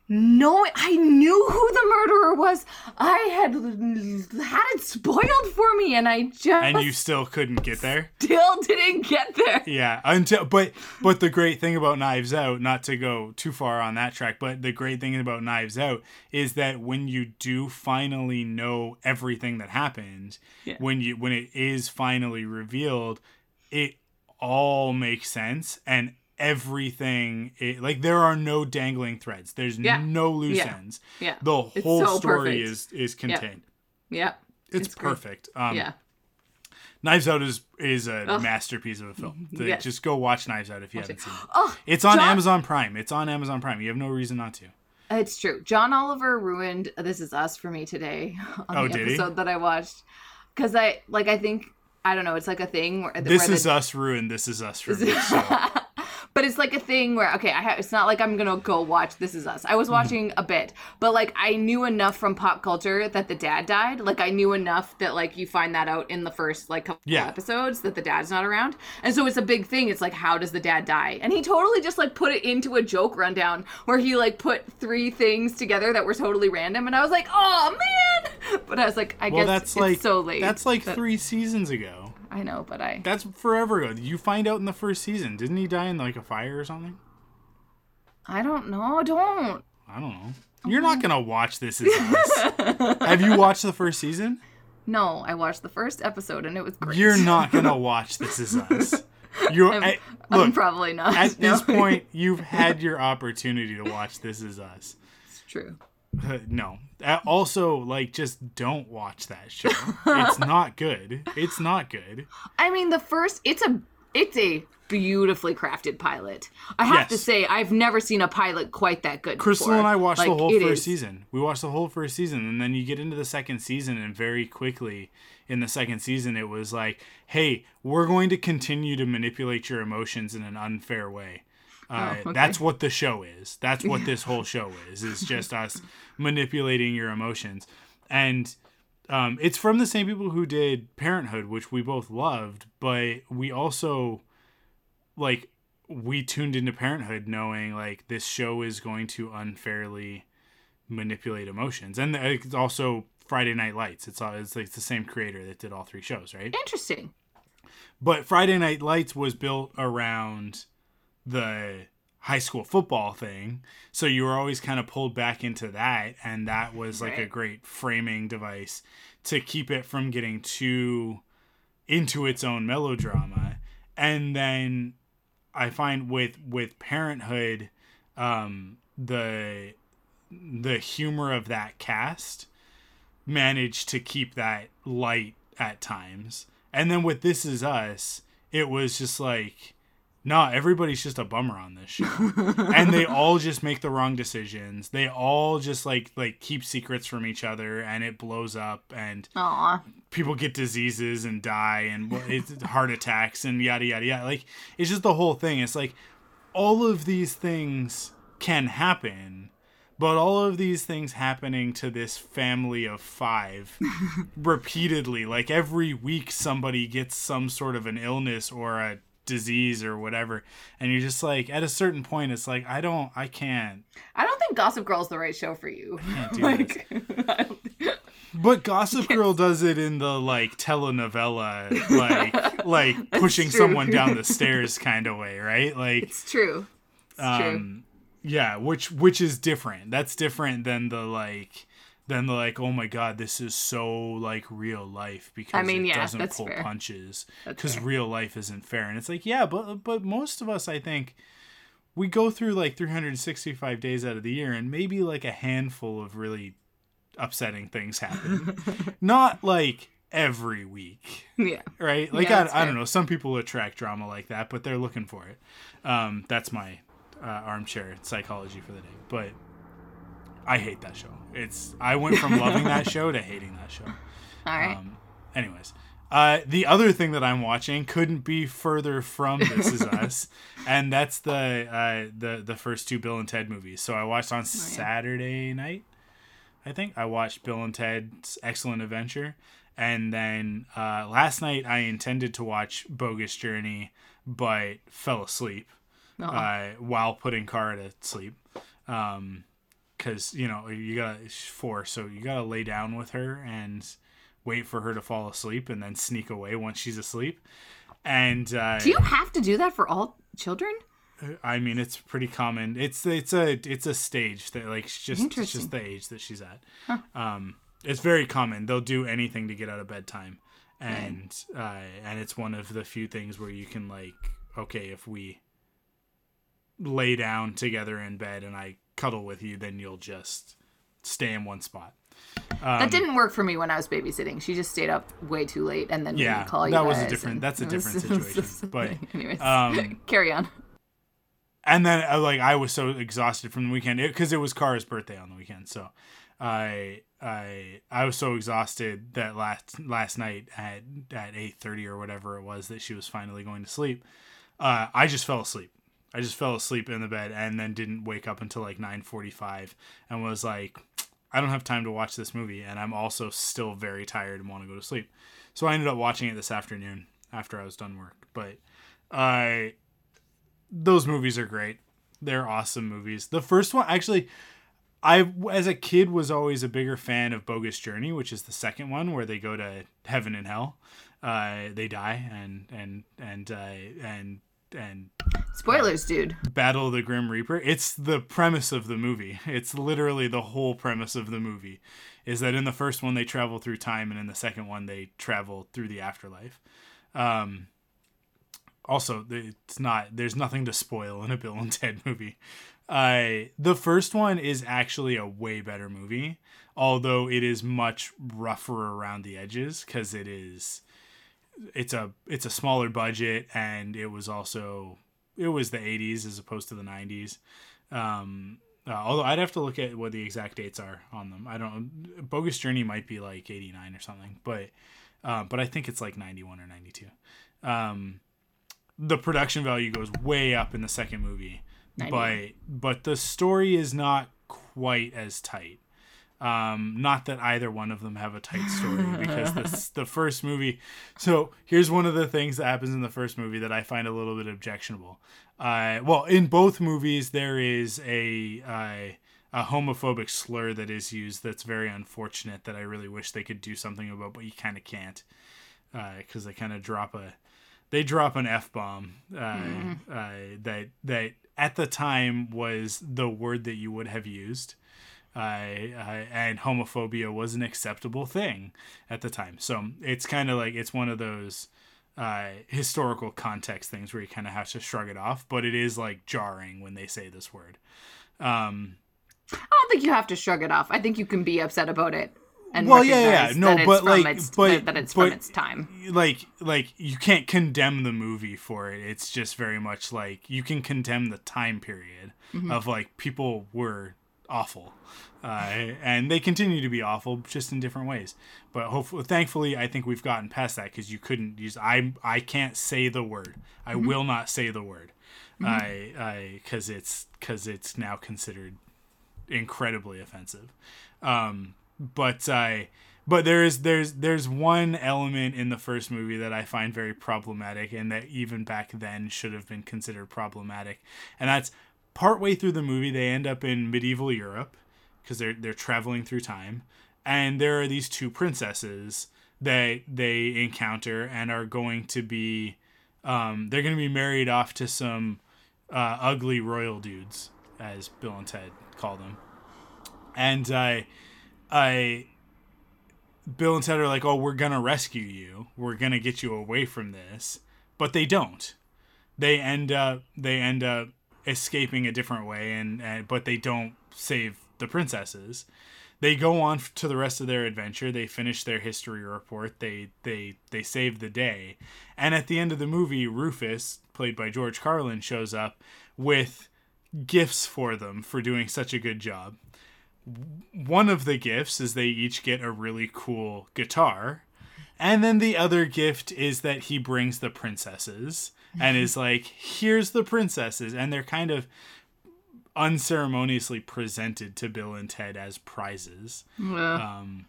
No, I knew who the murderer was. I had had it spoiled for me, and I just and you still couldn't get there still didn't get there. Yeah, until but but the great thing about Knives Out, not to go too far on that track, but the great thing about Knives Out is that when you do finally know everything that happened, Yeah. when you when it is finally revealed, it all makes sense and everything it, like there are no dangling threads. There's Yeah. no loose Yeah. ends. Yeah, The whole so story perfect. is is contained. yeah, It's, It's great. perfect. Um, yeah. Knives Out is is a Ugh. masterpiece of a film. Yes. Just go watch Knives Out if you Watch haven't it. seen it. Oh, It's on John- Amazon Prime. It's on Amazon Prime. You have no reason not to. It's true. John Oliver ruined This Is Us for me today on Oh, the did he? episode that I watched. Because I like I think I don't know. It's like a thing where This where is the, us ruined. This is us for me. So but it's like a thing where okay, I ha- it's not like I'm gonna go watch This Is Us. I Mm-hmm. was watching a bit, but like I knew enough from pop culture that the dad died. Like I knew enough that like you find that out in the first like couple Yeah. episodes that the dad's not around, and so it's a big thing. It's like how does the dad die? And he totally just like put it into a joke rundown where he like put three things together that were totally random, and I was like, oh man. But I was like, I well, guess that's it's like so late. That's like that- three seasons ago. I know, but I That's forever ago. You find out in the first season. Didn't he die in like a fire or something? I don't know. Don't. I don't know. You're not mm. gonna watch This Is Us. have you watched the first season? No, I watched the first episode and it was great. You're not gonna watch This Is Us. You're I'm, at, I'm look. probably not. At no. this point, you've had your opportunity to watch This Is Us. it's true. No. Also, like, just don't watch that show. it's not good. It's not good. I mean, the first it's a it's a beautifully crafted pilot. I have to say, I've never seen a pilot quite that good. Crystal before. and I watched the whole first is- season. We watched the whole first season, and then you get into the second season, and very quickly in the second season, it was like, "Hey, we're going to continue to manipulate your emotions in an unfair way." Uh, Oh, okay. That's what the show is. That's what this whole show is. It's just us manipulating your emotions, and um, it's from the same people who did Parenthood, which we both loved, but we also like we tuned into Parenthood knowing like this show is going to unfairly manipulate emotions, and it's also Friday Night Lights. It's all it's like the same creator that did all three shows, right? Interesting. But Friday Night Lights was built around the high school football thing. So you were always kind of pulled back into that. And that was like a great framing device to keep it from getting too into its own melodrama. And then I find with with parenthood, um, the the humor of that cast managed to keep that light at times. And then with This Is Us, it was just like, nah, everybody's just a bummer on this show. and they all just make the wrong decisions. They all just like like keep secrets from each other and it blows up and Aw. people get diseases and die and it's heart attacks and yada yada yada. Like it's just the whole thing. It's like all of these things can happen, but all of these things happening to this family of five repeatedly. Like every week, somebody gets some sort of an illness or a disease or whatever, and you're just like, at a certain point, it's like, I don't, I can't. I don't think Gossip Girl's the right show for you. Can't do like, But Gossip Girl does it in the like telenovela, like like pushing true. someone down the stairs kind of way, right? Like, it's true. It's true. um, yeah, which which is different. That's different than the like than the like. Oh my god, this is so like real life because I mean, it yeah, doesn't pull fair. punches because real life isn't fair. And it's like, yeah, but but most of us, I think. We go through like 365 days out of the year, and maybe like a handful of really upsetting things happen. Not like every week, Yeah. right? Like Yeah, I, I don't know. Some people attract drama like that, but they're looking for it. Um, that's my uh, armchair psychology for the day. But I hate that show. It's I went from loving that show to hating that show. All right. Um, anyways, uh, the other thing that I'm watching couldn't be further from This Is Us, and that's the uh, the the first two Bill and Ted movies. So I watched on Saturday night. I think I watched Bill and Ted's Excellent Adventure, and then uh, last night I intended to watch Bogus Journey, but fell asleep uh, while putting Cara to sleep. Um, because you know you she's four, so you gotta lay down with her and wait for her to fall asleep, and then sneak away once she's asleep. And uh, Do you have to do that for all children? I mean, it's pretty common. It's it's a it's a stage that like it's just it's just the age that she's at. Um, it's very common. They'll do anything to get out of bedtime, and uh, and it's one of the few things where you can like, okay, if we lay down together in bed and I cuddle with you, then you'll just stay in one spot. Um, that didn't work for me when I was babysitting. She just stayed up way too late, and then Yeah, call you. that was a different- that's a different was situation, but, anyways, um, carry on. and then uh, like I was so exhausted from the weekend because it, was Cara's birthday on the weekend. So I I I was so exhausted that last last night at at eight thirty or whatever it was that she was finally going to sleep. Uh, I just fell asleep. I just fell asleep in the bed and then didn't wake up until like nine forty five and was like, I don't have time to watch this movie and I'm also still very tired and want to go to sleep. So I ended up watching it this afternoon after I was done work. But I those movies are great. They're awesome movies. The first one, actually, I as a kid was always a bigger fan of Bogus Journey, which is the second one where they go to heaven and hell. Uh, they die and and and uh, and and Spoilers, dude. battle of the Grim Reaper. It's the premise of the movie. It's literally the whole premise of the movie. Is that in the first one they travel through time, and in the second one they travel through the afterlife. Um, also, it's not. There's nothing to spoil in a Bill and Ted movie. Uh, the first one is actually a way better movie, although it is much rougher around the edges because it is. It's a it's a smaller budget, and it was also it was the 80s as opposed to the 90s. Um, uh, although I'd have to look at what the exact dates are on them. I don't. Bogus Journey might be like 89 or something, but uh, but I think it's like 91 or 92. Um, the production value goes way up in the second movie, but but the story is not quite as tight. Um, not that either one of them have a tight story because this, the first movie. So here's one of the things that happens in the first movie that I find a little bit objectionable. Uh, well, in both movies there is a uh, a homophobic slur that is used that's very unfortunate that I really wish they could do something about, but you kind of can't because uh, they kind of drop a they drop an f bomb uh, mm-hmm. uh, that that at the time was the word that you would have used. And homophobia was an acceptable thing at the time. So it's kind of like it's one of those uh, historical context things where you kind of have to shrug it off, but it is like jarring when they say this word. Um, I don't think you have to shrug it off. I think you can be upset about it. And well, yeah, yeah, no, but like, its, but that it's but, from its time. Like, like you can't condemn the movie for it. It's just very much like you can condemn the time period mm-hmm. of like people were awful, uh, and they continue to be awful, just in different ways. But hopefully, thankfully, I think we've gotten past that because you couldn't use I I can't say the word. I mm-hmm. will not say the word. Mm-hmm. I I because it's because it's now considered incredibly offensive. Um, but I, but there is there's there's one element in the first movie that I find very problematic, and that even back then should have been considered problematic, and that's partway through the movie they end up in medieval Europe because they're they're traveling through time, and there are these two princesses that they encounter and are going to be um, they're going to be married off to some uh, ugly royal dudes as Bill and Ted call them. And I, I, Bill and Ted are like, "Oh, we're gonna rescue you. We're gonna get you away from this," but they don't. They end up they end up escaping a different way, and, and but they don't save the princesses. They go on to the rest of their adventure. They finish their history report. They they they save the day, and at the end of the movie, Rufus, played by George Carlin, shows up with gifts for them for doing such a good job. One of the gifts is they each get a really cool guitar. And then the other gift is that he brings the princesses and is like, here's the princesses. And they're kind of unceremoniously presented to Bill and Ted as prizes. Yeah. Um,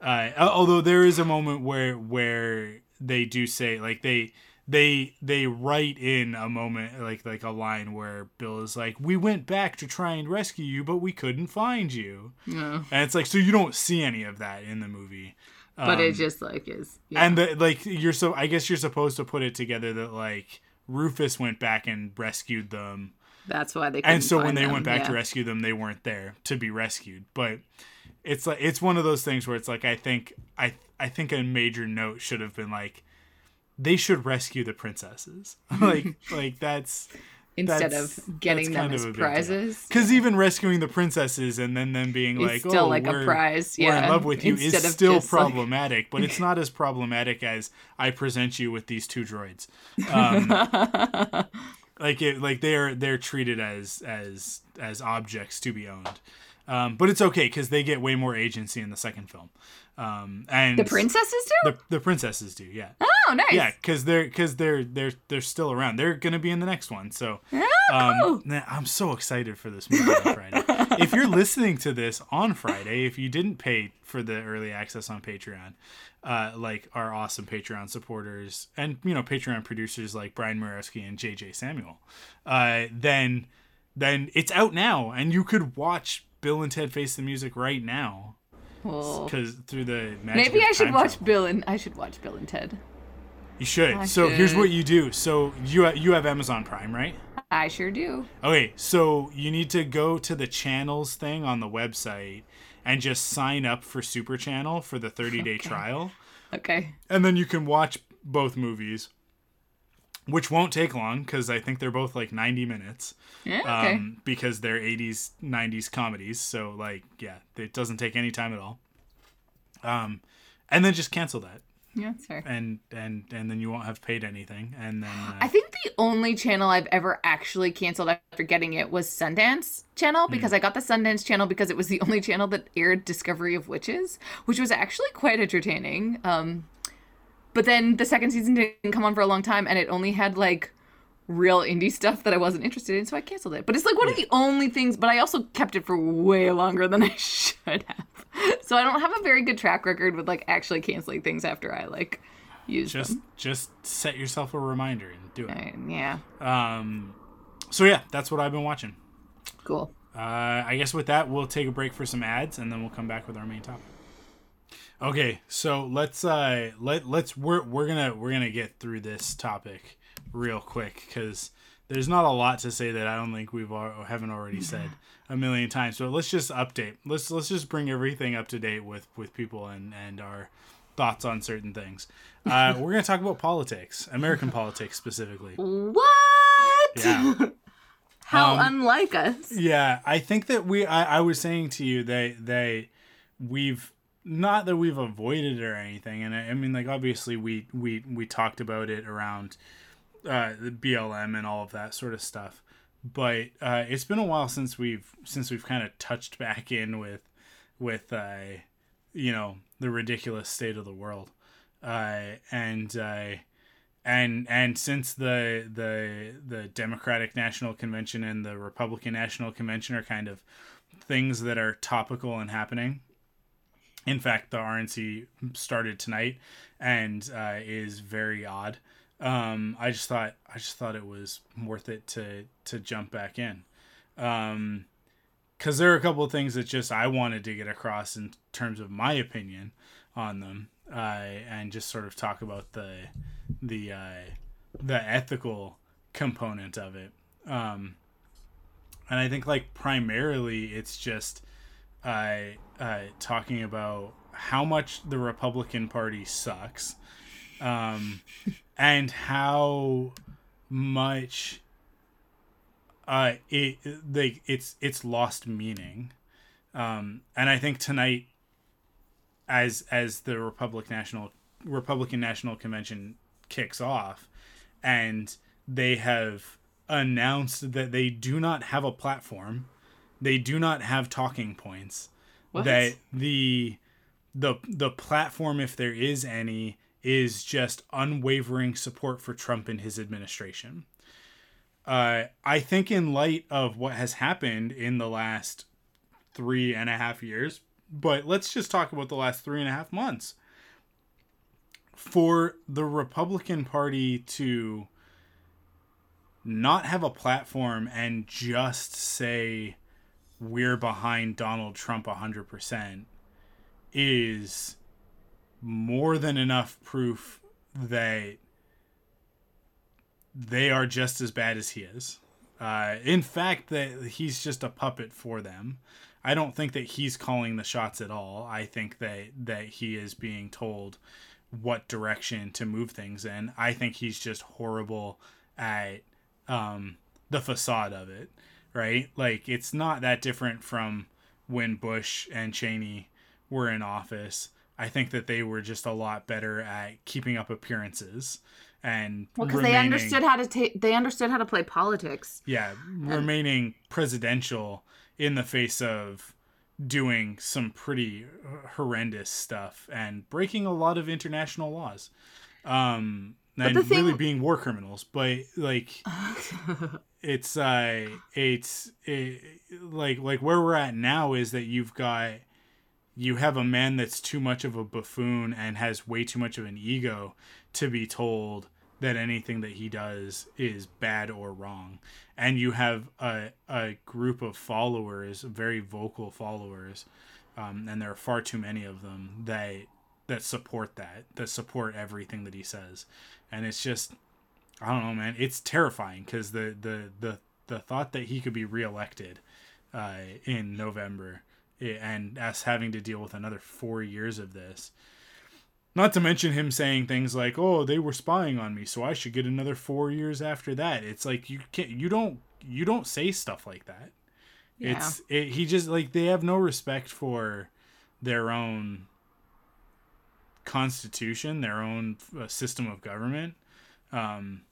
uh, although there is a moment where where they do say like they they they write in a moment like like a line where Bill is like, "We went back to try and rescue you, but we couldn't find you." Yeah. And it's like so you don't see any of that in the movie. But um, it just like is. Yeah. And the, like you're so I guess you're supposed to put it together that like Rufus went back and rescued them. That's why they. And so when they them. went back yeah. to rescue them, they weren't there to be rescued. But it's like it's one of those things where it's like I think I I think a major note should have been like they should rescue the princesses. like like that's instead that's, of getting them as prizes. Because even rescuing the princesses and then them being it's like, still "Oh, like we're, a prize, we're yeah, in love with you," instead is still problematic. Like... but it's not as problematic as I present you with these two droids. Um, like it, like they're they're treated as as as objects to be owned. Um, but it's okay because they get way more agency in the second film. Um, and the princesses do. The, the princesses do, yeah. Oh, nice. Yeah, because they're because they're they're they're still around. They're gonna be in the next one. So oh, um, I'm so excited for this movie on Friday. if you're listening to this on Friday, if you didn't pay for the early access on Patreon, uh, like our awesome Patreon supporters and you know Patreon producers like Brian Murawski and JJ Samuel, uh, then then it's out now, and you could watch Bill and Ted Face the Music right now because through the maybe I should watch travel. Bill and I should watch Bill and Ted. You should. I so should. here's what you do. So you you have Amazon Prime, right? I sure do. Okay, so you need to go to the channels thing on the website and just sign up for Super Channel for the 30 day Okay. trial, Okay. and then you can watch both movies, which won't take long because I think they're both like 90 minutes. Yeah. Okay. um, because they're 80s 90s comedies so like yeah it doesn't take any time at all um and then just cancel that yeah, that's fair. and and and then you won't have paid anything and then uh, I think the only channel I've ever actually canceled after getting it was Sundance channel because I got the Sundance channel because it was the only channel that aired Discovery of Witches, which was actually quite entertaining. Um, but then the second season didn't come on for a long time, and it only had like real indie stuff that I wasn't interested in, so I canceled it. But it's like one of the only things. But I also kept it for way longer than I should have, so I don't have a very good track record with like actually canceling things after I like use Just them. just set yourself a reminder and do it. Uh, yeah, Um, so yeah, that's what I've been watching. cool. Uh, I guess with that, we'll take a break for some ads, and then we'll come back with our main topic. Okay, so let's uh let let's we're we're gonna we're gonna get through this topic real quick because there's not a lot to say that I don't think we've al- haven't already said a million times. So let's just update. Let's let's just bring everything up to date with with people and and our thoughts on certain things. Uh, we're gonna talk about politics, American politics specifically. What? Yeah. How Um, unlike us. Yeah, I think that we. I, I was saying to you they they we've not that we've avoided it or anything, and I, I mean like obviously we we we talked about it around uh, the BLM and all of that sort of stuff, but uh, it's been a while since we've since we've kind of touched back in with with uh, you know the ridiculous state of the world, uh, and. Uh, and and since the the the Democratic National Convention and the Republican National Convention are kind of things that are topical and happening. In fact, the RNC started tonight and uh, is very odd. Um, I just thought I just thought it was worth it to to jump back in, um, because there are a couple of things that just I wanted to get across in terms of my opinion on them, uh, and just sort of talk about the the uh, the ethical component of it. Um, and I think like primarily it's just uh, uh, talking about how much the Republican Party sucks, um, and how much uh, it they it's it's lost meaning. Um, and I think tonight, as as the Republic National Republican National Convention kicks off and they have announced that they do not have a platform they do not have talking points What? that the the the platform if there is any is just unwavering support for Trump and his administration uh, I think in light of what has happened in the last three and a half years, but let's just talk about the last three and a half months. For the Republican Party to not have a platform and just say we're behind Donald Trump 100% is more than enough proof that they are just as bad as he is. Uh, in fact, that he's just a puppet for them. I don't think that he's calling the shots at all. I think that that he is being told what direction to move things in. I think he's just horrible at um, the facade of it, right? Like it's not that different from when Bush and Cheney were in office. I think that they were just a lot better at keeping up appearances and Well, because they understood how to take. They understood how to play politics. yeah, remaining presidential in the face of doing some pretty horrendous stuff and breaking a lot of international laws. Um and thing- really being war criminals, but like it's uh it's it, like like where we're at now is that you've got you have a man that's too much of a buffoon and has way too much of an ego to be told that anything that he does is bad or wrong. And you have a, a group of followers very vocal followers um, and there are far too many of them that that support that that support everything that he says. And it's just i don't know man it's terrifying because the, the the the thought that he could be reelected uh, in november and us having to deal with another four years of this not to mention him saying things like, "Oh, they were spying on me, so I should get another 4 years after that." It's like you can't you don't you don't say stuff like that. Yeah. It's it, he just like they have no respect for their own constitution, their own uh, system of government. Um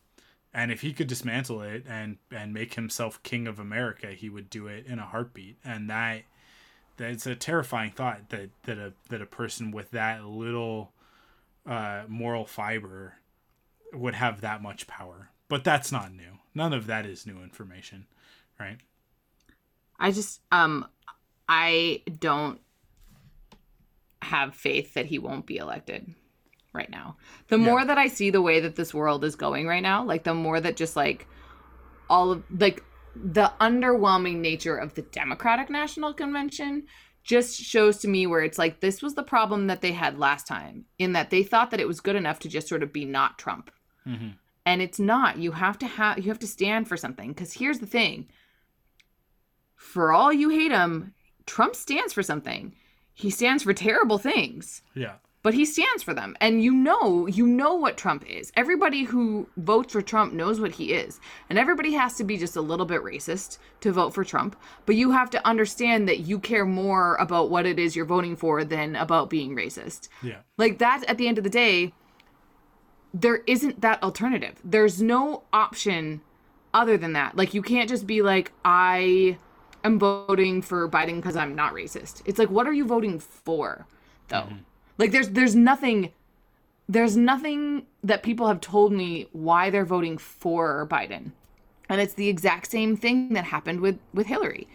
and if he could dismantle it and and make himself king of America, he would do it in a heartbeat. And that that's a terrifying thought that that a that a person with that little uh, moral fiber would have that much power. but that's not new. None of that is new information, right? I just um I don't have faith that he won't be elected right now. The Yeah. more that I see the way that this world is going right now, like the more that just like all of like the underwhelming nature of the Democratic National Convention just shows to me where it's like this was the problem that they had last time in that they thought that it was good enough to just sort of be not Trump. Mm-hmm. And it's not. You have to have you have to stand for something cuz here's the thing. For all you hate him, Trump stands for something. He stands for terrible things Yeah. But he stands for them. And you know you know what trump is. Everybody who votes for trump knows what he is. And everybody has to be just a little bit racist to vote for trump. But you have to understand that you care more about what it is you're voting for than about being racist. Yeah. like that at the end of the day there isn't that alternative. There's no option other than that. Like you can't just be like i am voting for biden because i'm not racist. It's like what are you voting for though mm-hmm. Like there's there's nothing there's nothing that people have told me why they're voting for biden and it's the exact same thing that happened with with hillary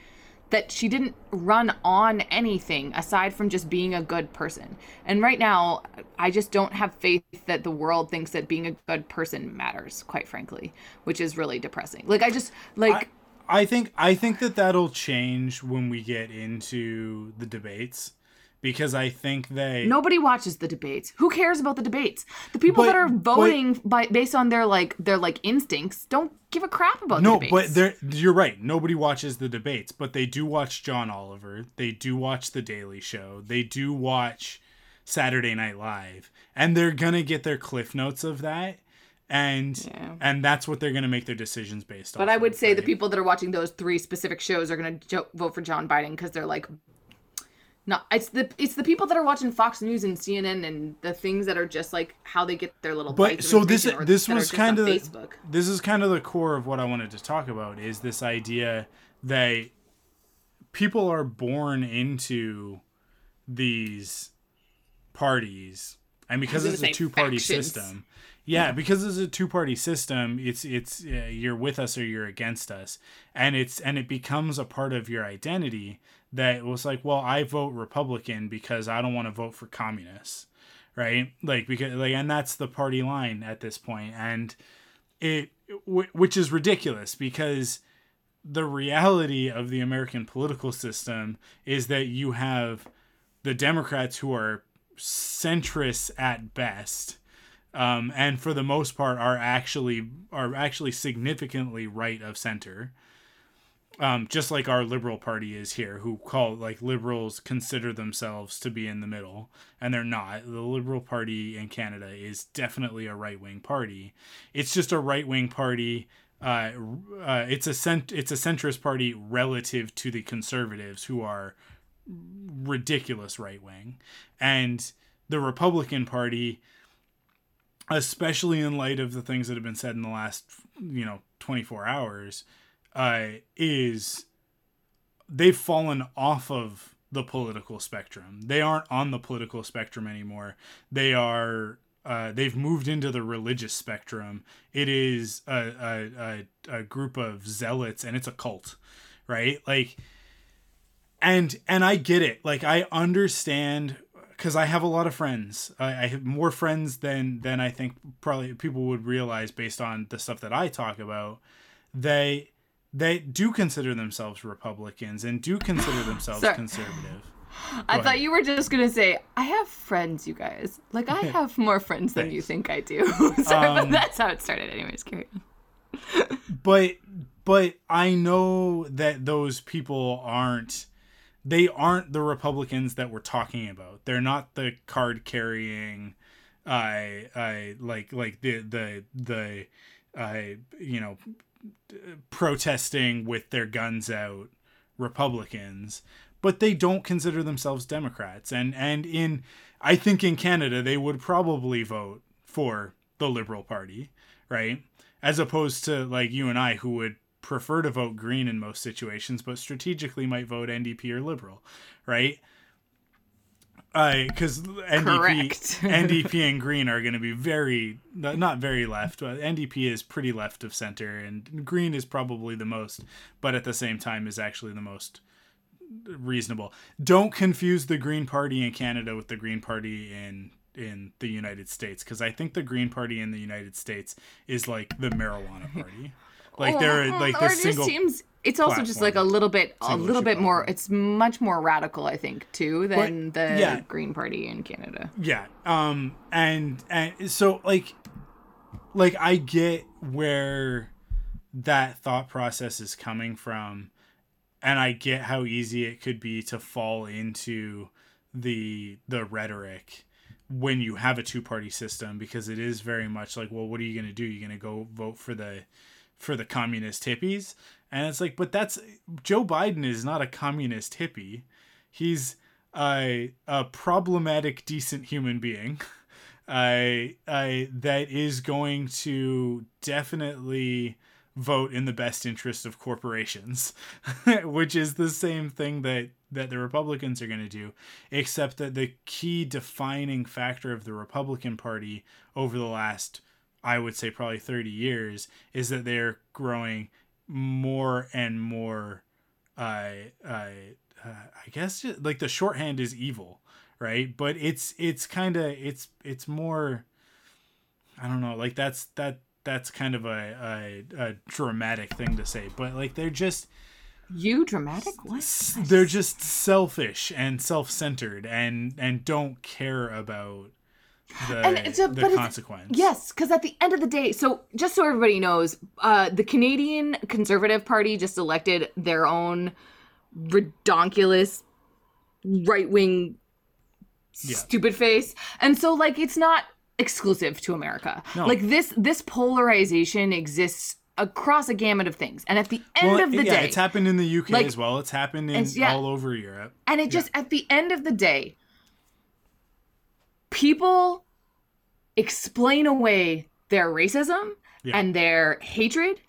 that she didn't run on anything aside from just being a good person. And right now, I just don't have faith that the world thinks that being a good person matters, quite frankly, which is really depressing. Like I just like I think I think that that'll change when we get into the debates because I think they nobody watches the debates. Who cares about the debates? The people But- that are but- voting by based on their like their like instincts don't give a crap about no, the debates. but they're you're right. Nobody watches the debates, but they do watch John Oliver. They do watch The Daily Show. They do watch Saturday Night Live, and they're gonna get their cliff notes of that, and Yeah. and that's what they're gonna make their decisions based on. But I would say the people that are watching those three specific shows are going to jo- vote for John Biden because they're like, no, it's the it's the people that are watching Fox News and CNN and the things that are just like how they get their little. But so this this was kind of Facebook. this is kind of the core of what I wanted to talk about is this idea that people are born into these parties and because it's a two-party factions. system yeah, because it's a two-party system it's it's uh, you're with us or you're against us and it's and it becomes a part of your identity that was like well i vote republican because i don't want to vote for communists right? Like because like and that's the party line at this point and it which is ridiculous because the reality of the american political system is that you have the democrats who are centrists at best um, and for the most part are actually are actually significantly right of center um, just like our liberal party is here, who call like liberals consider themselves to be in the middle, and they're not. The Liberal Party in Canada is definitely a right wing party. It's just a right wing party. Uh, uh, it's a cent- it's a centrist party relative to the conservatives, who are ridiculous right wing, and the Republican Party, especially in light of the things that have been said in the last you know 24 hours uh, is they've fallen off of the political spectrum. They aren't on the political spectrum anymore. They are. Uh, they've moved into the religious spectrum. It is a, a, a, a group of zealots, and it's a cult, right? Like, and and I get it. Like, I understand because I have a lot of friends. I, I have more friends than than I think probably people would realize based on the stuff that I talk about. They they do consider themselves Republicans and do consider themselves conservative. I ahead. thought you were just gonna say I have friends, you guys. Like I have more friends than you think I do. Sorry, Um, but that's how it started. Anyways, carry on. But but I know that those people aren't they aren't the Republicans that we're talking about. They're not the card carrying I I like like the the the uh you know protesting with their guns out Republicans, but they don't consider themselves Democrats. And and in I think in Canada they would probably vote for the Liberal Party, right? As opposed to like you and I who would prefer to vote green in most situations but strategically might vote NDP or liberal, right? Because NDP, NDP and Green are going to be very not very left. But NDP is pretty left of center, and Green is probably the most, but at the same time is actually the most reasonable. Don't confuse the Green Party in Canada with the Green Party in in the United States, because I think the Green Party in the United States is like the marijuana party. Like they're like the single. seems it's also just like a little bit a little bit more it's much more radical i think too than the yeah. green party in canada Yeah. Um and and so like like I get where that thought process is coming from and I get how easy it could be to fall into the the rhetoric when you have a two-party system because it is very much like well what are you going to do you're going to go vote for the for the communist hippies and it's like but that's Joe Biden is not a communist hippie. He's a a problematic decent human being I I that is going to definitely vote in the best interest of corporations, which is the same thing that that the Republicans are going to do, except that the key defining factor of the Republican Party over the last I would say probably 30 years is that they're growing more and more uh, I uh, I guess like the shorthand is evil, right? But it's it's kind of it's it's more I don't know, like that's that that's kind of a, a a dramatic thing to say, but like they're just you dramatic? What? they're just selfish and self-centered and and don't care about the, And it's a- the but it's- consequence. Yes, because at the end of the day, so just so everybody knows, uh, the Canadian Conservative Party just elected their own redonkulous right wing Yeah. stupid face, and so like it's not exclusive to America. No. Like this, this polarization exists across a gamut of things, and at the end Well, of the yeah, day, it's happened in the UK like, as well. It's happened in yeah. all over Europe. And it just, at the end of the day, people explain away their racism Yeah. and their hatred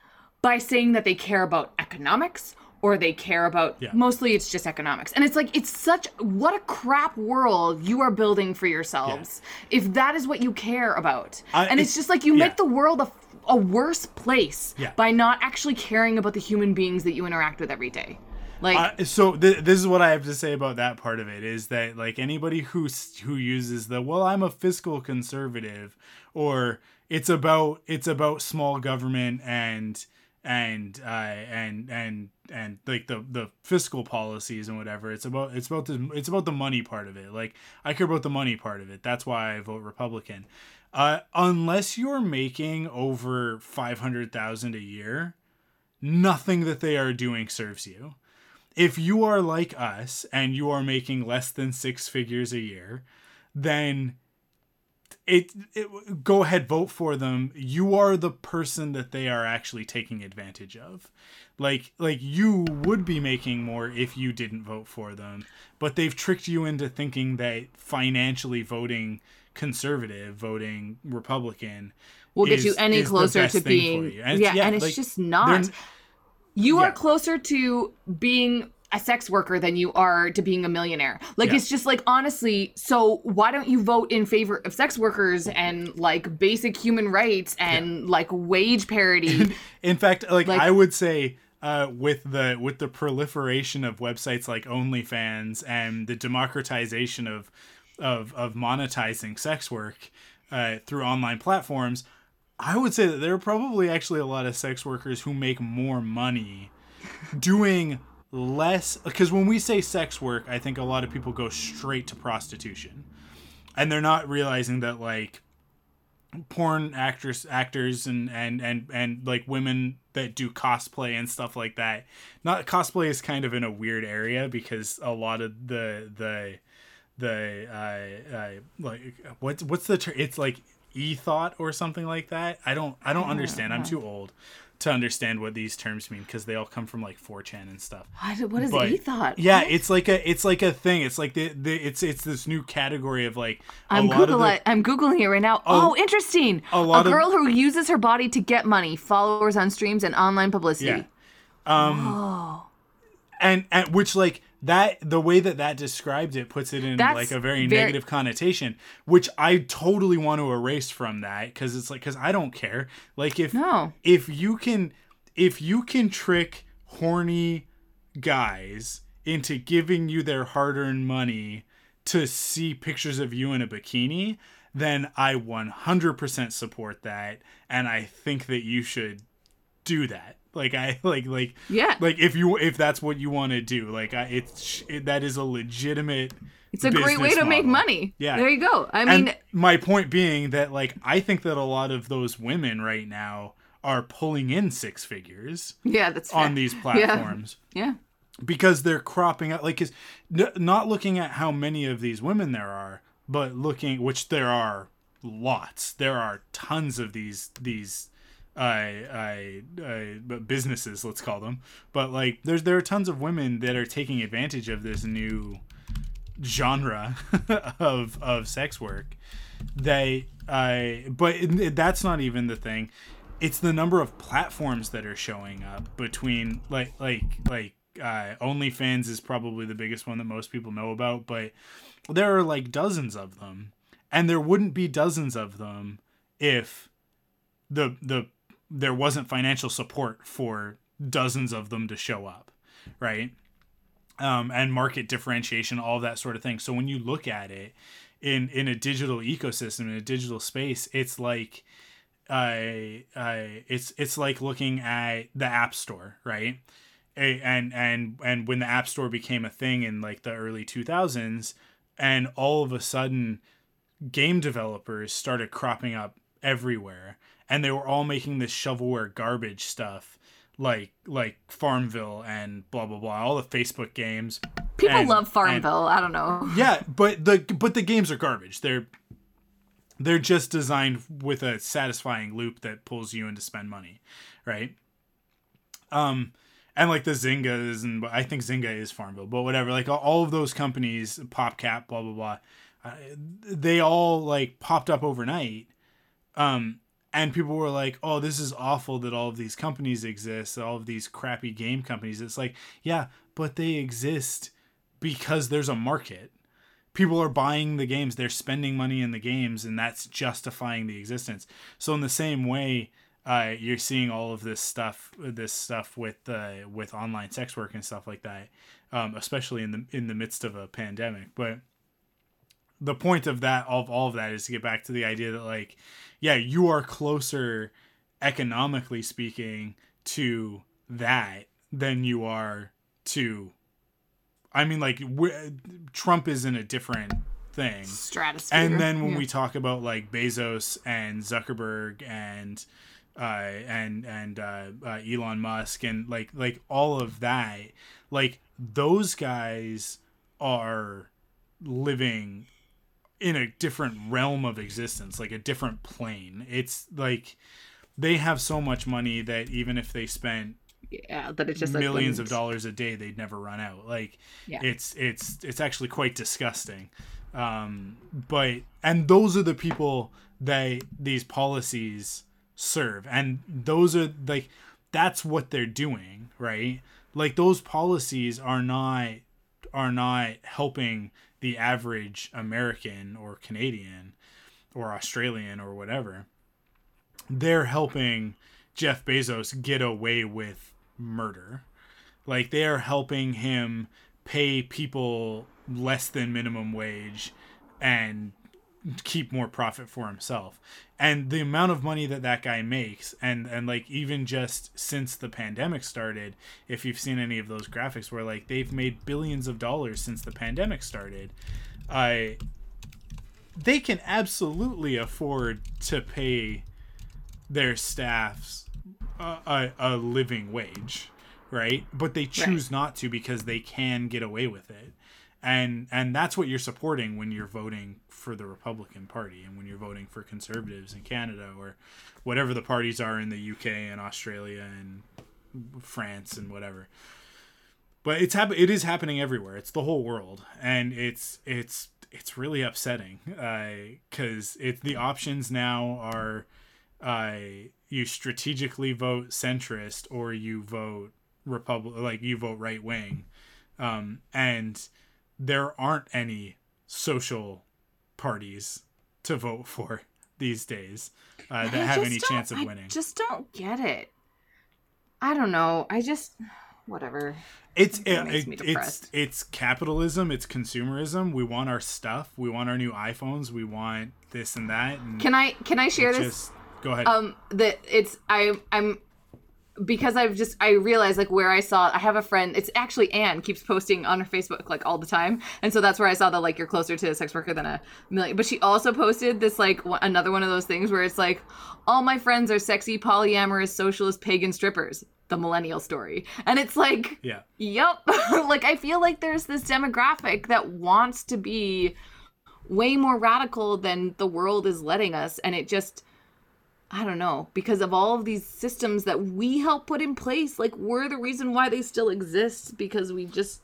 by saying that they care about economics or they care about Yeah. mostly it's just economics. And it's like it's such what a crap world you are building for yourselves if that is what you care about. I- and it's, it's- just like you yeah. make the world a, a worse place Yeah. by not actually caring about the human beings that you interact with every day. Like Uh, so th- this is what I have to say about that part of it is that like anybody who who uses the well I'm a fiscal conservative or it's about it's about small government and and uh, and and and like the the fiscal policies and whatever it's about it's about the it's about the money part of it. Like I care about the money part of it. That's why I vote Republican. Uh, unless you're making over 500,000 a year nothing that they are doing serves you if you are like us and you are making less than six figures a year, then it, it go ahead vote for them. You are the person that they are actually taking advantage of. Like like you would be making more if you didn't vote for them, but they've tricked you into thinking that financially voting conservative, voting Republican will get you any closer to being yeah, it's- and it's like, just not you yeah. are closer to being a sex worker than you are to being a millionaire like Yeah. it's just like honestly so why don't you vote in favor of sex workers and like basic human rights and like wage parity In fact, like, Like- I would say, uh, with the with the proliferation of websites like OnlyFans and the democratization of of of monetizing sex work uh, through online platforms, I would say that there are probably actually a lot of sex workers who make more money doing less. Because when we say sex work, I think a lot of people go straight to prostitution, and they're not realizing that like porn actors actors and and and and like women that do cosplay and stuff like that not cosplay is kind of in a weird area because a lot of the the the uh, uh like what's what's the term it's like e-thot or something like that. I don't i don't understand. I'm too old to understand what these terms mean because they all come from like 4chan and stuff. What, what is but- e thot yeah it's like a it's like a thing. It's like the, the it's it's this new category of like a I'm Google the, I'm googling it right now. Oh, interesting. a of- girl who uses her body to get money, followers on streams, and online publicity. Yeah. Um, and, and which like that the way that that described it puts it in That's like a very, very- negative connotation which i totally want to erase from that because it's like because i don't care like if No. if you can if you can trick horny guys into giving you their hard-earned money to see pictures of you in a bikini then i 100% support that and i think that you should do that like i like like Yeah. like if you if that's what you want to do like I, it's it, that is a legitimate It's a great way to make money. Yeah. There you go. I mean, and my point being that like i think that a lot of those women right now are pulling in six figures yeah, that's fair. on these platforms Yeah. because they're cropping up, like is n- not looking at how many of these women there are but looking which there are lots there are tons of these these uh, uh, uh, businesses let's call them. But like there's there are tons of women that are taking advantage of this new genre of of sex work. They uh but it, that's not even the thing. It's the number of platforms that are showing up between like like like uh OnlyFans is probably the biggest one that most people know about but there are like dozens of them. And there wouldn't be dozens of them if the the there wasn't financial support for dozens of them to show up right um, and market differentiation, all that sort of thing. So when you look at it in in a digital ecosystem, in a digital space, it's like uh, uh, it's it's like looking at the App Store, right? And and and when the App Store became a thing in like the early two thousands, and all of a sudden, game developers started cropping up everywhere, and they were all making this shovelware garbage stuff like like Farmville and blah blah blah, all the Facebook games. People and- love and- Farmville. I don't know. yeah, but the but the games are garbage. They're they're just designed with a satisfying loop that pulls you in to spend money, right? Um, and like the Zyngas and I think Zynga is Farmville, but whatever. Like all of those companies, PopCap, blah blah blah, uh, they all like popped up overnight. Um, and people were like, "Oh, this is awful that all of these companies exist, all of these crappy game companies." It's like, yeah, but they exist because there's a market. People are buying the games, they're spending money in the games, and that's justifying the existence. So in the same way, uh, you're seeing all of this stuff, this stuff with uh, with online sex work and stuff like that, um, especially in the in the midst of a pandemic. But the point of that of all of that is to get back to the idea that like yeah you are closer economically speaking to that than you are to i mean like trump is in a different thing Stratosphere. and then when Yeah. we talk about like bezos and zuckerberg and uh and and uh, uh elon musk and like like all of that like those guys are living in a different realm of existence, like a different plane. It's like they have so much money that even if they spent yeah, that it's just like millions of dollars a day, they'd never run out. Like Yeah. it's it's it's actually quite disgusting. Um, but and those are the people that these policies serve, and those are like that's what they're doing, right? Like those policies are not are not helping the average American or Canadian or Australian or whatever. They're helping Jeff Bezos get away with murder. Like they are helping him pay people less than minimum wage and keep more profit for himself. And the amount of money that that guy makes and and like even just since the pandemic started, if you've seen any of those graphics where like they've made billions of dollars since the pandemic started, I they can absolutely afford to pay their staffs a, a, a living wage, right? But they choose not to because they can get away with it. And and that's what you're supporting when you're voting for the Republican Party and when you're voting for conservatives in Canada or whatever the parties are in the UK and Australia and France and whatever. But it's hap- it is happening everywhere. It's the whole world and it's it's it's really upsetting because it the options now are uh, you strategically vote centrist or you vote republic like you vote right wing um, and there aren't any social parties to vote for these days uh, that I have any chance of I winning. just don't get it. I don't know. I just whatever. It's It it, makes me it- it's it's capitalism. It's consumerism. We want our stuff. We want our new iPhones. We want this and that. And Can I can I share this? just go ahead. um that it's I I'm because I've just I realized like where I saw I have a friend it's actually Anne keeps posting on her Facebook like all the time and so that's where I saw that like you're closer to a sex worker than a million but she also posted this like one, another one of those things where it's like all my friends are sexy polyamorous socialist pagan strippers the millennial story and it's like yeah. Yep. like I feel like there's this demographic that wants to be way more radical than the world is letting us and it just I don't know, because of all of these systems that we help put in place, like we're the reason why they still exist because we just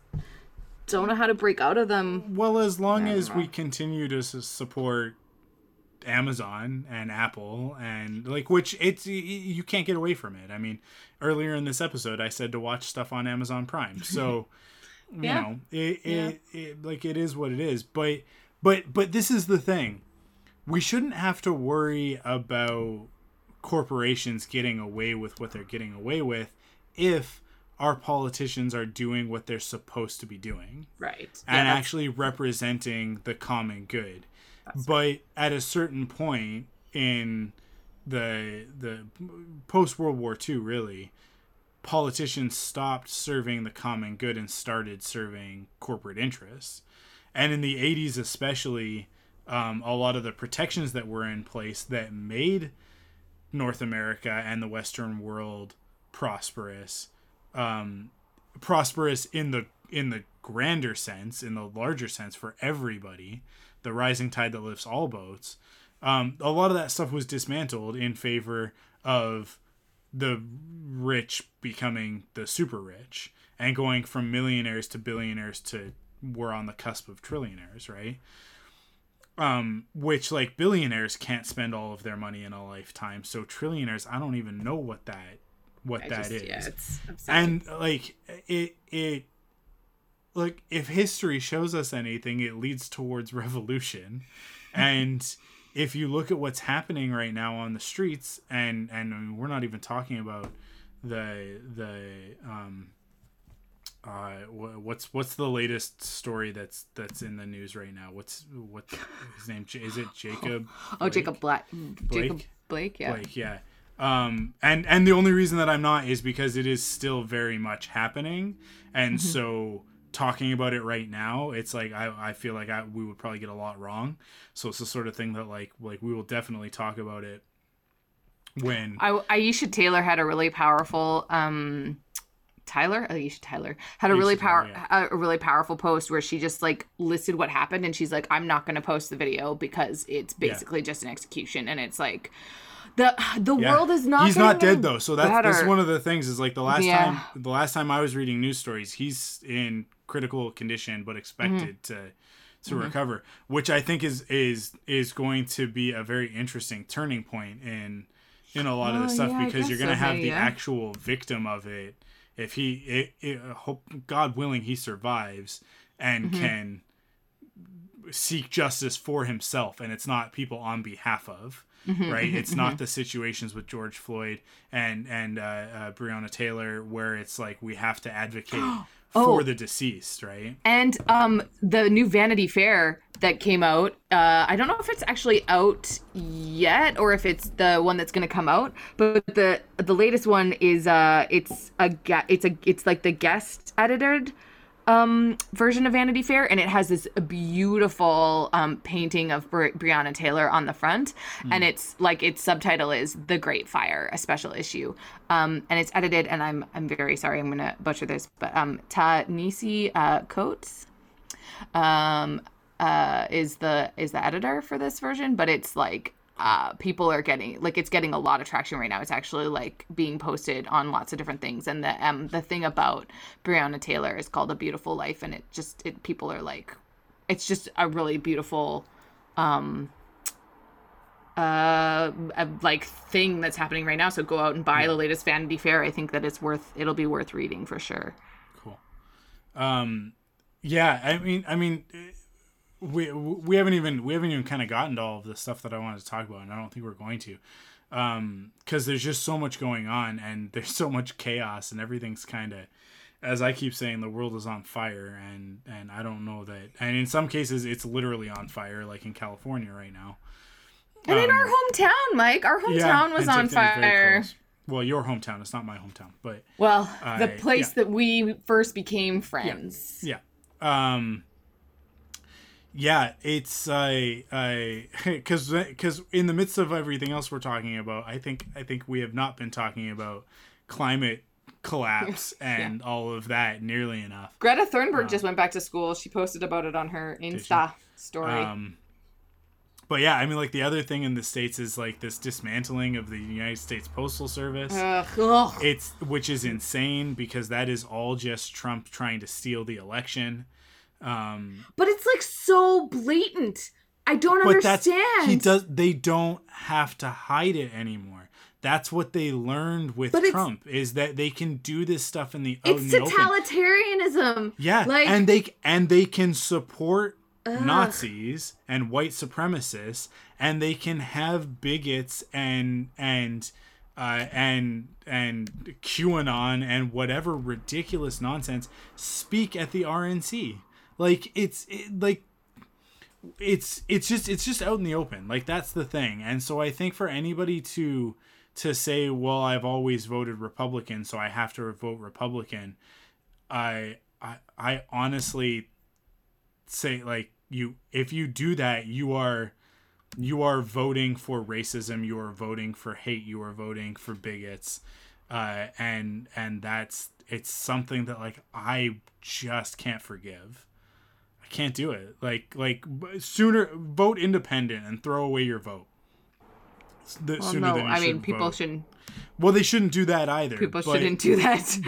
don't know how to break out of them. Well, as long as we continue to support Amazon and Apple and like which it's you can't get away from it. I mean, earlier in this episode I said to watch stuff on Amazon Prime. So, you know, it, it, it like it is what it is. But but but this is the thing. We shouldn't have to worry about corporations getting away with what they're getting away with if our politicians are doing what they're supposed to be doing Right. and actually representing the common good. but at a certain point in the the post World War II, really, politicians stopped serving the common good and started serving corporate interests. And in the 80s, especially, um, a lot of the protections that were in place that made North America and the Western world prosperous, um, prosperous in the in the grander sense, in the larger sense for everybody, the rising tide that lifts all boats. Um, a lot of that stuff was dismantled in favor of the rich becoming the super rich and going from millionaires to billionaires to we're on the cusp of trillionaires, right? Um, which like billionaires can't spend all of their money in a lifetime, so trillionaires, I don't even know what that what I that is just, yeah, it's and like it it like if history shows us anything it leads towards revolution. And if you look at what's happening right now on the streets and and I mean, we're not even talking about the the um uh what's what's the latest story that's that's in the news right now what's what's his name is it jacob oh, Jacob Black. Jacob Blake? Blake, yeah. like yeah um and and the only reason that i'm not is because it is still very much happening and Mm-hmm. so talking about it right now it's like i i feel like I, we would probably get a lot wrong so it's the sort of thing that like like we will definitely talk about it when I, Aisha Taylor had a really powerful um Tyler Aisha Tyler had a really power a really powerful post where she just like listed what happened and she's like I'm not going to post the video because it's basically just an execution and it's like the the Yeah. world is not he's not dead though so that's that's one of the things is like the last Yeah. time the last time i was reading news stories he's in critical condition but expected Mm-hmm. to to recover which i think is is is going to be a very interesting turning point in in a lot of Oh, this stuff yeah, because you're going to so, have the yeah. actual victim of it if he it, it, hope god willing he survives and Mm-hmm. can seek justice for himself and it's not people on behalf of Mm-hmm, right it's not the situations with george floyd and and uh, uh, breonna taylor where it's like we have to advocate Oh. for the deceased right And um, the new Vanity Fair that came out, uh, I don't know if it's actually out yet or if it's the one that's going to come out. But the the latest one is uh, it's a ga- it's a it's like the guest edited um version of Vanity Fair, and it has this beautiful um painting of Bri- Breonna Taylor on the front, and it's like its subtitle is "The Great Fire," a special issue, um, and it's edited. And I'm I'm very sorry, I'm gonna butcher this, but um Ta-Nehisi uh, Coates, um uh is the is the editor for this version, but it's like uh people are getting like it's getting a lot of traction right now. It's actually like being posted on lots of different things. And the um the thing about Breonna Taylor is called a beautiful life and it just it people are like it's just a really beautiful um uh a, like thing that's happening right now. So go out and buy the latest Vanity Fair. I think that it's worth it'll be worth reading for sure. Cool. Um, yeah, I mean, I mean, we we haven't even we haven't even kind of gotten to all of the stuff that I wanted to talk about, and I don't think we're going to, um, because there's just so much going on, and there's so much chaos, and everything's kind of, as I keep saying, the world is on fire, and and I don't know that, and in some cases it's literally on fire, like in California right now. And in Um, our hometown, Mike, our hometown was on fire. Well, your hometown. It's not my hometown, but Well, the place yeah. that we first became friends. yeah. Um. Yeah, it's I I because because in the midst of everything else we're talking about, I think I think we have not been talking about climate collapse and all of that nearly enough. Greta Thunberg just went back to school. She posted about it on her Insta story. Um, but yeah, I mean, like the other thing in the states is like this dismantling of the United States Postal Service. Ugh. It's which is insane because that is all just Trump trying to steal the election. Um, But it's like so blatant. I don't but understand. he does. They don't have to hide it anymore. That's what they learned with Trump is that they can do this stuff in the It's in the open. totalitarianism. Yeah, Like and they and they can support Nazis and white supremacists, and they can have bigots and and uh, and and QAnon and whatever ridiculous nonsense speak at the RNC. Like it's it, like it's it's just it's just out in the open. Like that's the thing. And so I think for anybody to to say, well, I've always voted Republican, so I have to vote Republican. I I I honestly say like you if you do that, you are you are voting for racism, you are voting for hate, you are voting for bigots. Uh and and that's it's something that like I just can't forgive. Can't do it. Like like sooner vote independent and throw away your vote. The, well, sooner no, I mean people vote. shouldn't Well, they shouldn't do that either. people but- shouldn't do that.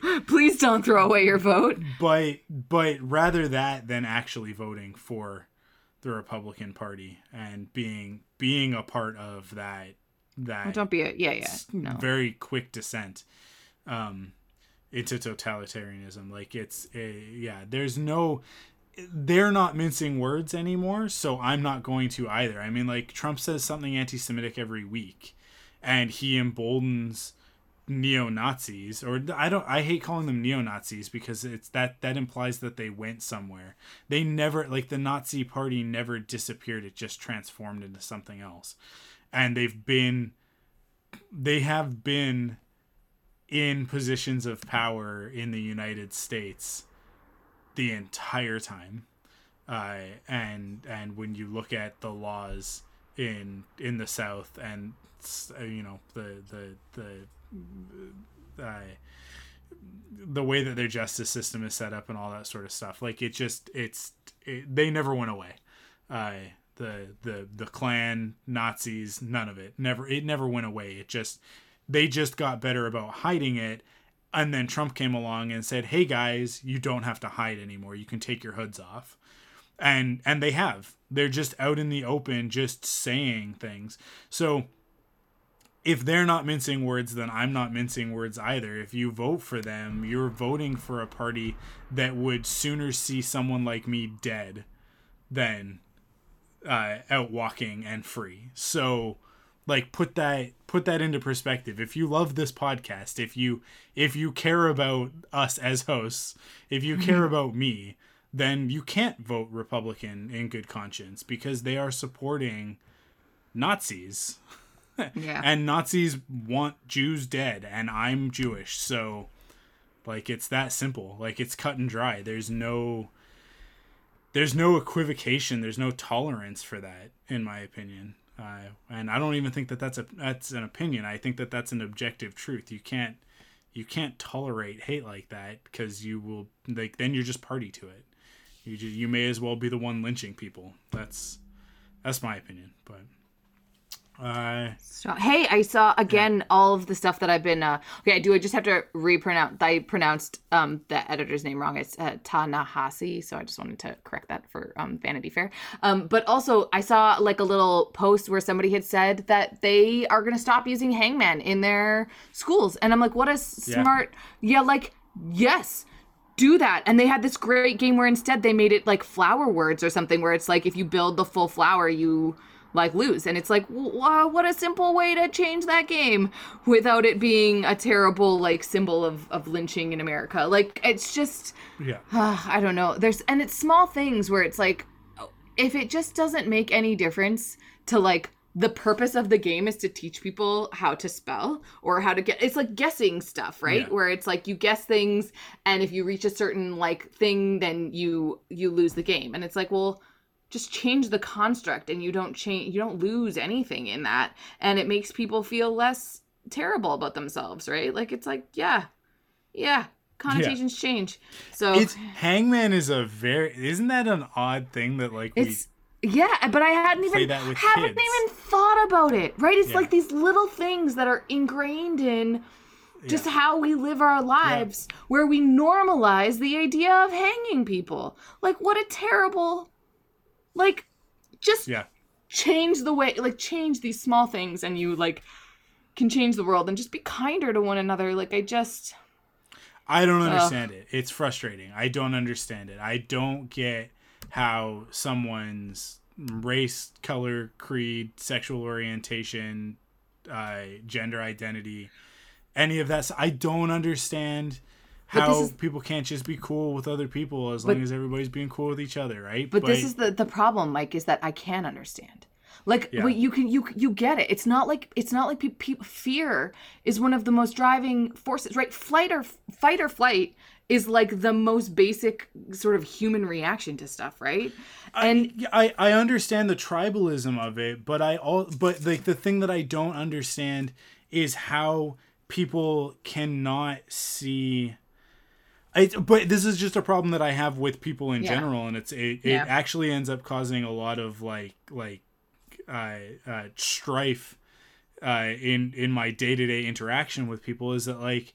But Please don't throw away your vote. but but rather that than actually voting for the Republican Party and being being a part of that that Well, don't be a yeah, yeah. No. very quick descent um into totalitarianism like it's a, yeah there's no they're not mincing words anymore so i'm not going to either. I mean like trump says something anti-semitic every week and he emboldens neo-nazis or i don't i hate calling them neo-nazis because it's that that implies that they went somewhere. They never like the nazi party never disappeared it just transformed into something else. And they've been they have been in positions of power in the United States the entire time. Uh, and and when you look at the laws in in the South and uh, you know the the the uh, the way that their justice system is set up and all that sort of stuff, like it just it's it, they never went away. Uh, the the the Klan Nazis, none of it never it never went away. It just they just got better about hiding it and then Trump came along and said, "Hey guys, you don't have to hide anymore. You can take your hoods off." And and they have. They're just out in the open just saying things. So if they're not mincing words, then I'm not mincing words either. If you vote for them, you're voting for a party that would sooner see someone like me dead than uh, out walking and free. So like put that put that into perspective. If you love this podcast if you if you care about us as hosts if you care mm-hmm. about me then you can't vote republican in good conscience because they are supporting nazis. Yeah. and nazis want jews dead and i'm jewish. So like it's that simple. Like it's cut and dry. There's no there's no equivocation. There's no tolerance for that in my opinion uh, and i don't even think that that's a that's an opinion. I think that that's an objective truth. You can't you can't tolerate hate like that because you will like then you're just party to it. You just, you may as well be the one lynching people. That's that's my opinion but uh So, hey, I saw again all of the stuff that I've been. Uh, okay, I do. I just have to repronounce. I pronounced um, the editor's name wrong. It's uh, Ta-Nehisi, so I just wanted to correct that for um, Vanity Fair. Um, but also, I saw like a little post where somebody had said that they are going to stop using Hangman in their schools, and I'm like, what a Yeah. smart. Yeah, like yes. do that and they had this great game where instead they made it like flower words or something where it's like if you build the full flower you like lose. And it's like wow what a simple way to change that game without it being a terrible like symbol of, of lynching in america. Like it's just Yeah. uh, i don't know. There's and it's small things where it's like if it just doesn't make any difference to like the purpose of the game is to teach people how to spell or how to get it's like guessing stuff right? Yeah. where it's like you guess things and if you reach a certain like thing then you you lose the game. And it's like well just change the construct and you don't change you don't lose anything in that and it makes people feel less terrible about themselves right like it's like yeah yeah connotations change so It's Hangman is a very isn't that an odd thing that like it's yeah, but I hadn't even haven't kids. even thought about it. Right? It's Yeah. like these little things that are ingrained in just Yeah. how we live our lives where we normalize the idea of hanging people. Like what a terrible like just yeah. change the way like change these small things and you like can change the world and just be kinder to one another. Like I just I don't understand it. It's frustrating. I don't understand it. I don't get how someone's race, color, creed, sexual orientation, uh, gender identity, any of that. I don't understand how is- people can't just be cool with other people as But- long as everybody's being cool with each other, right? But, this is the the problem, Mike, is that I can understand. Like Yeah. you can you you get it. It's not like it's not like pe- pe- fear is one of the most driving forces, right? Flight or fight or flight is like the most basic sort of human reaction to stuff, right? And Yeah, I, I understand the tribalism of it, but I all but like the thing that I don't understand is how people cannot see. I, but this is just a problem that I have with people in Yeah. general, and it's it, Yeah. it actually ends up causing a lot of like like uh, uh, strife uh, in in my day to day interaction with people. Is that like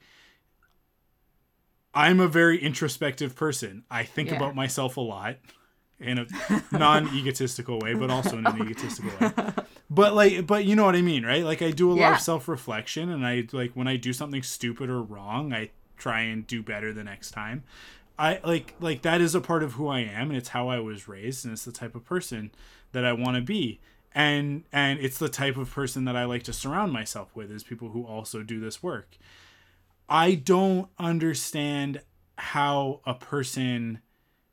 I'm a very introspective person. I think Yeah. about myself a lot in a non-egotistical way, but also in an egotistical way. But like, but you know what I mean, right? Like I do a lot of self-reflection, and I like when I do something stupid or wrong, I try and do better the next time. I like like that is a part of who I am, and it's how I was raised, and it's the type of person that I want to be. And and it's the type of person that I like to surround myself with is people who also do this work. I don't understand how a person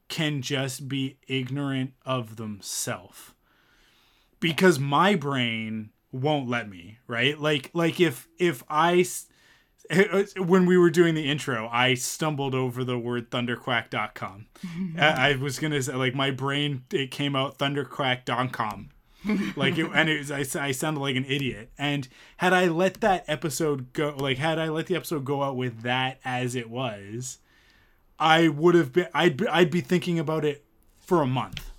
can just be ignorant of themselves because my brain won't let me right like like if if i when we were doing the intro i stumbled over the word thunderquack.com I, I was gonna say like my brain it came out thunderquack.com like it, and it was, I, I sounded like an idiot. And had i let that episode go like had i let the episode go out with that as it was i would have been i'd be, i'd be thinking about it for a month.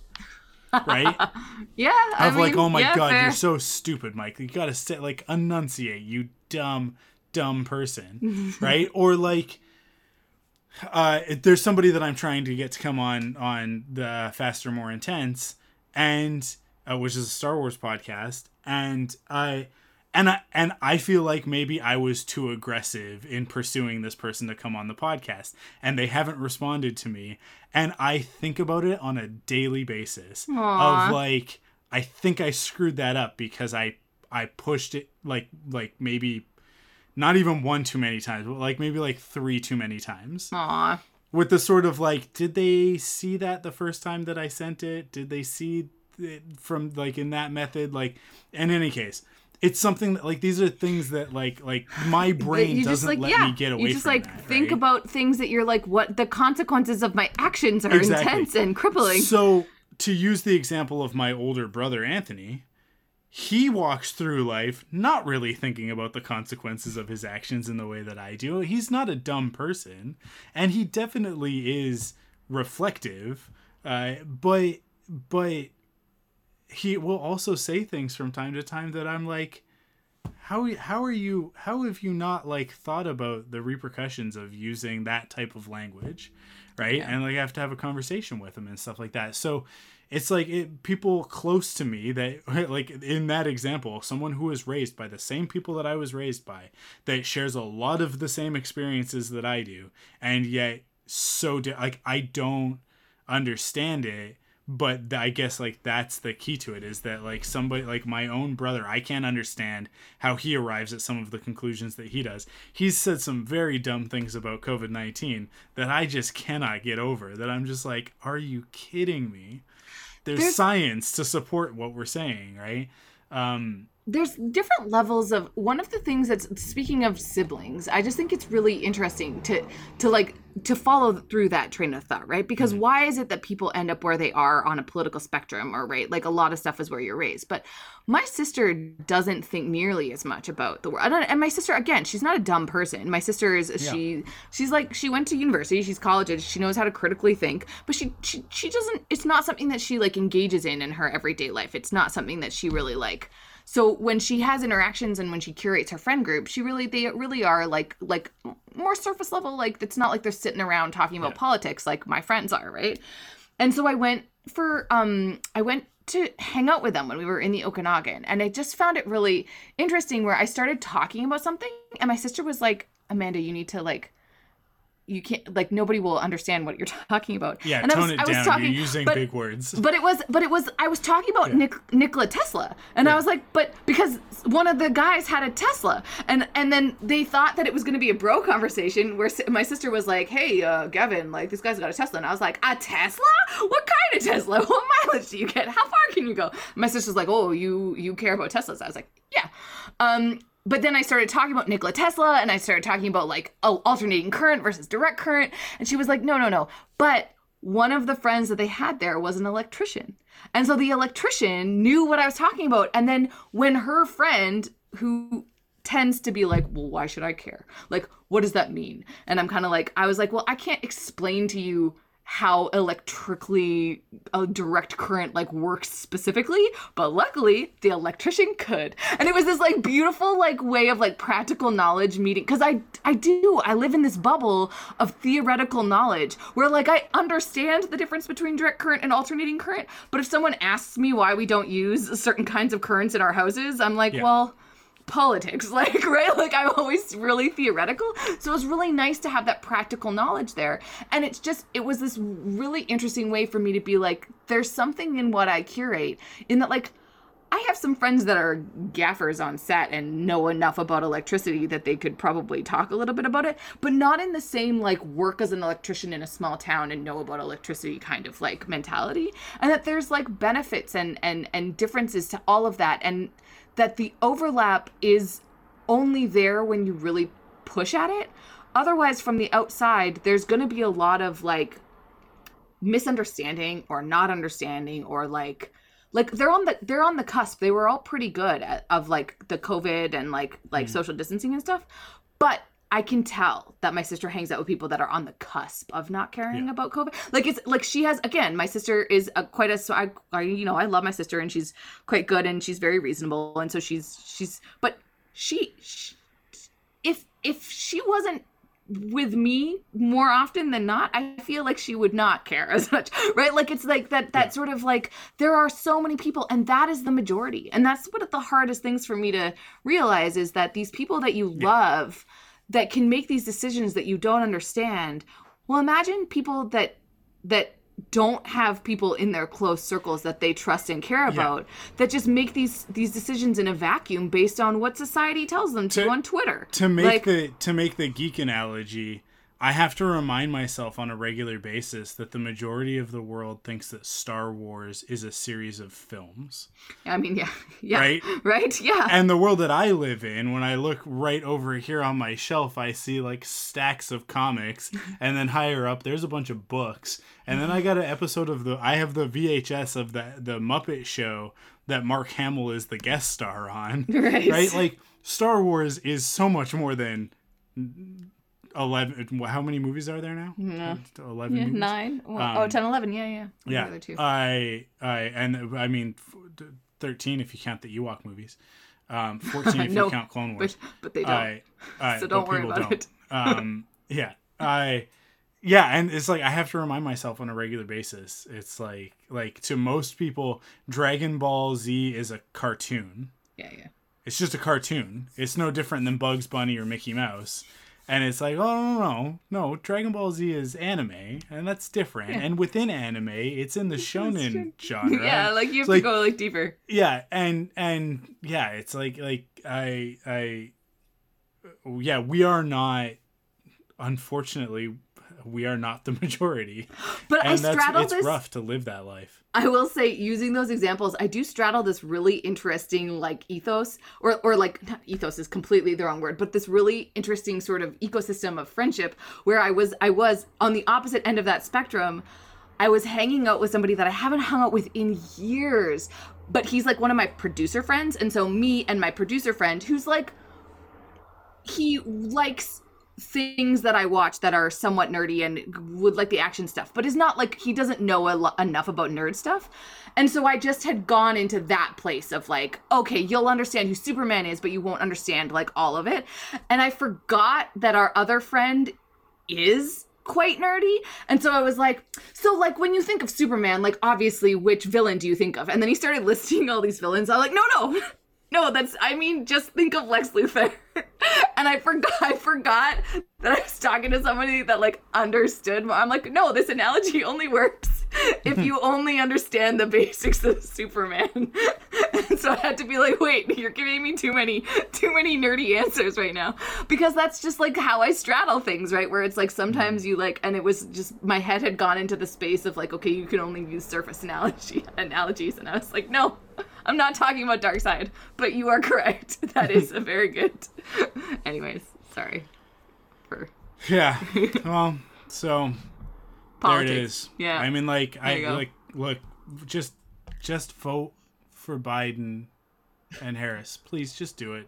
Right? Yeah, I of like mean, oh my yeah, god fair. you're so stupid mike. You gotta sit like enunciate you dumb dumb person right or like uh there's somebody that i'm trying to get to come on on the faster more intense and uh, which is a star wars podcast and i and I and I feel like maybe I was too aggressive in pursuing this person to come on the podcast, and they haven't responded to me. And I think about it on a daily basis Aw. of like I think I screwed that up because I I pushed it like like maybe not even one too many times, but like maybe like three too many times Aw. with the sort of like did they see that the first time that i sent it did they see it from like in that method like in any case it's something that like these are things that like like my brain doesn't like let yeah me get away you just from like that, think right? about things that you're like what the consequences of my actions are Exactly. intense and crippling so to use the example of my older brother anthony he walks through life not really thinking about the consequences of his actions in the way that I do. He's not a dumb person, and he definitely is reflective. Uh, but but he will also say things from time to time that I'm like, how how are you? How have you not like thought about the repercussions of using that type of language, right? And like I have to have a conversation with him and stuff like that. So it's like it, people close to me that like in that example someone who was raised by the same people that i was raised by that shares a lot of the same experiences that i do and yet so di- like I don't understand it but I guess like that's the key to it is that like somebody like my own brother I can't understand how he arrives at some of the conclusions that he does. He's said some very dumb things about COVID-19 that I just cannot get over that I'm just like are you kidding me? There's, There's- science to support what we're saying, right? Um there's different levels of one of the things that's speaking of siblings i just think it's really interesting to to like to follow through that train of thought right? Because mm-hmm. why is it that people end up where they are on a political spectrum or right like a lot of stuff is where you're raised? But my sister doesn't think nearly as much about the world and, and my sister again she's not a dumb person. My sister is she she's like she went to university she's college age she knows how to critically think but she, she she doesn't it's not something that she like engages in in her everyday life. It's not something that she really like so when she has interactions and when she curates her friend group she really they really are like like more surface level like it's not like they're sitting around talking about politics like my friends are right? And so i went for um i went to hang out with them when we were in the okanagan and i just found it really interesting where i started talking about something and my sister was like amanda you need to like you can't like nobody will understand what you're talking about. Yeah, and I tone was- it I was down. talking- You're using but- big words. but it was but it was i was talking about Yeah. Nik- nikola tesla. And i was like but because one of the guys had a tesla. And and then they thought that it was going to be a bro conversation where my sister was like hey uh gavin like this guy's got a tesla. And i was like a tesla? What kind of tesla? What mileage do you get? How far can you go? My sister's like oh you you care about teslas. I was like yeah. Um but then I started talking about Nikola Tesla and I started talking about like oh, alternating current versus direct current. And she was like, no, no, no. But one of the friends that they had there was an electrician. And so the electrician knew what I was talking about. And then when her friend, who tends to be like, well, why should I care? Like, what does that mean? And I'm kind of like, I was like, well, I can't explain to you how electrically a direct current like works specifically but luckily the electrician could and it was this like beautiful like way of like practical knowledge meeting because i i do i live in this bubble of theoretical knowledge where like i understand the difference between direct current and alternating current but if someone asks me why we don't use certain kinds of currents in our houses i'm like Yeah. well politics like right? Like i'm always really theoretical. So it was really nice to have that practical knowledge there. And it's just it was this really interesting way for me to be like there's something in what i curate in that like I have some friends that are gaffers on set and know enough about electricity that they could probably talk a little bit about it, but not in the same like work as an electrician in a small town and know about electricity kind of like mentality. And that there's like benefits and and and differences to all of that. And that the overlap is only there when you really push at it. Otherwise from the outside there's going to be a lot of like misunderstanding or not understanding or like like they're on the they're on the cusp. They were all pretty good at, of like the covid and like like mm. social distancing and stuff. But i can tell that my sister hangs out with people that are on the cusp of not caring Yeah. about covid like it's like she has again my sister is a, quite a so I, I you know i love my sister and she's quite good and she's very reasonable and so she's she's but she, she if if she wasn't with me more often than not i feel like she would not care as much right like it's like that that Yeah. sort of like there are so many people and that is the majority and that's one of the hardest things for me to realize is that these people that you love that can make these decisions that you don't understand well imagine people that that don't have people in their close circles that they trust and care about that just make these these decisions in a vacuum based on what society tells them to, To- on Twitter. to make Like- the to make the geek analogy i have to remind myself on a regular basis that the majority of the world thinks that star wars is a series of films I mean, yeah, yeah, Right? right, yeah. and the world that i live in when i look right over here on my shelf i see like stacks of comics and then higher up there's a bunch of books and then i got an episode of the i have the vhs of the the muppet show that mark hamill is the guest star on Right. right like star wars is so much more than 11 how many movies are there now Yeah. 11 yeah, nine. Well, Um, oh, 10, 11. Yeah, yeah. The yeah other two. i i and i mean 13 if you count the ewok movies um 14 if No, you count clone wars but but they don't. I, I, So don't worry about don't. um yeah i yeah and it's like i have to remind myself on a regular basis it's like like to most people dragon ball z is a cartoon yeah, yeah. it's just a cartoon it's no different than bugs bunny or mickey mouse And it's like, oh no, no, no, Dragon Ball Z is anime, and that's different. And within anime, it's in the shonen genre. yeah, like you have to like- go like deeper. yeah and and yeah it's like like i i yeah we are not unfortunately we are not the majority But I and that's straddle it's this. rough to live that life I will say, using those examples, I do straddle this really interesting like ethos, or or like not ethos is completely the wrong word, but this really interesting sort of ecosystem of friendship where I was I was on the opposite end of that spectrum. I was hanging out with somebody that I haven't hung out with in years, but he's like one of my producer friends, and so me and my producer friend, who's like, he likes things that I watch that are somewhat nerdy and would like the action stuff, but is not like he doesn't know lo- enough about nerd stuff. And so I just had gone into that place of like, okay, you'll understand who Superman is, but you won't understand like all of it. And I forgot that our other friend is quite nerdy. And so I was like, so like when you think of Superman, like obviously which villain do you think of? And then he started listing all these villains. I'm like, no, no. No, that's I mean just think of Lex Luthor. and I forgot I forgot that I was talking to somebody that like understood. I'm like, no, this analogy only works if you only understand the basics of Superman. and so I had to be like, wait, you're giving me too many too many nerdy answers right now. Because that's just like how I straddle things, right? Where it's like sometimes mm-hmm. you like and it was just my head had gone into the space of like, okay, you can only use surface analogy analogies. And I was like, no. I'm not talking about Darkseid, but you are correct. That is a very good. Anyways, sorry for yeah well so politics. there it is Yeah. i mean like i like look just just vote for biden and harris please just do it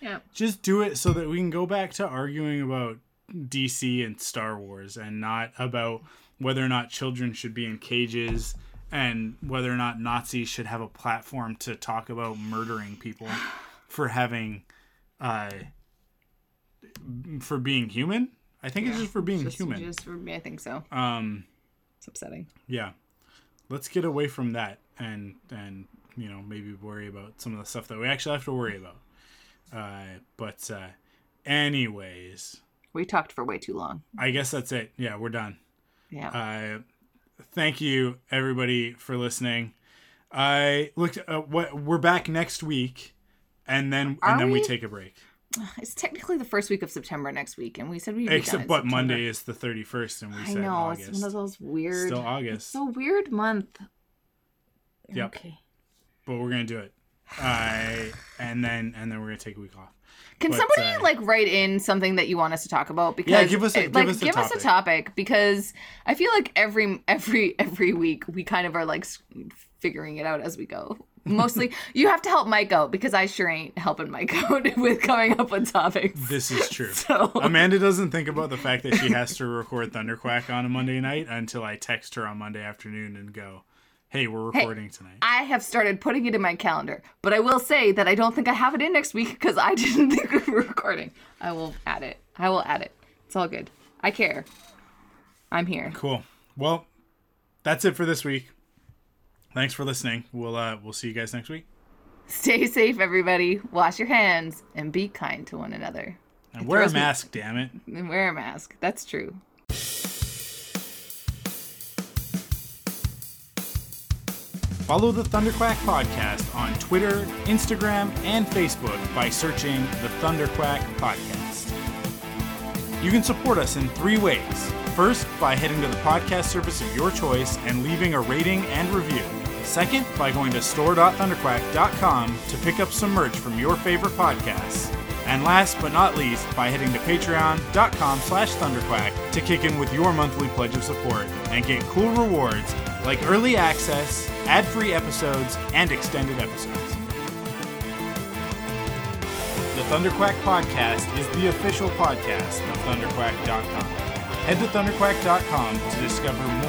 yeah. just do it so that we can go back to arguing about DC and Star Wars and not about whether or not children should be in cages and whether or not Nazis should have a platform to talk about murdering people for having uh for being human. I think it's just for being Just, human. just for me, I think so. Um It's upsetting. yeah. Let's get away from that and and you know maybe worry about some of the stuff that we actually have to worry about. Uh but uh anyways, We talked for way too long. I guess that's it. Yeah, we're done. Yeah. Uh, thank you everybody for listening. I looked. Uh, what we're back next week, and then Are and then we? we? take a break. it's technically the first week of September next week, and we said we'd be Except, but September. Monday is the thirty first, and we said. I said know August. it's one of those weird. Still It's August, so weird month. Yep. Okay. but we're gonna do it. Uh, and then and then we're gonna take a week off. Can But, somebody uh, like write in something that you want us to talk about? Because Yeah, give us a- give like us a give us a topic. topic because I feel like every every every week we kind of are like figuring it out as we go. Mostly, you have to help Mike out because I sure ain't helping Mike out with coming up with topics. This is true. So Amanda doesn't think about the fact that she has to record Thunderquack on a Monday night until I text her on Monday afternoon and go, "Hey, we're recording tonight." I have started putting it in my calendar, but I will say that I don't think I have it in next week because I didn't think we were recording. I will add it. I will add it. It's all good. I care. I'm here. Cool. Well, that's it for this week. Thanks for listening. We'll uh we'll see you guys next week. Stay safe, everybody. Wash your hands and be kind to one another. And wear a throws me- mask, damn it. And wear a mask. That's true. Follow the Thunderquack podcast on Twitter, Instagram, and Facebook by searching the Thunderquack podcast. You can support us in three ways. First, by heading to the podcast service of your choice and leaving a rating and review. Second, by going to store.thunderquack.com to pick up some merch from your favorite podcasts. And last but not least, by heading to patreon.com slash thunderquack to kick in with your monthly pledge of support and get cool rewards like early access, ad-free episodes, and extended episodes. The Thunderquack Podcast is the official podcast of thunderquack.com. Head to thunderquack.com to discover more.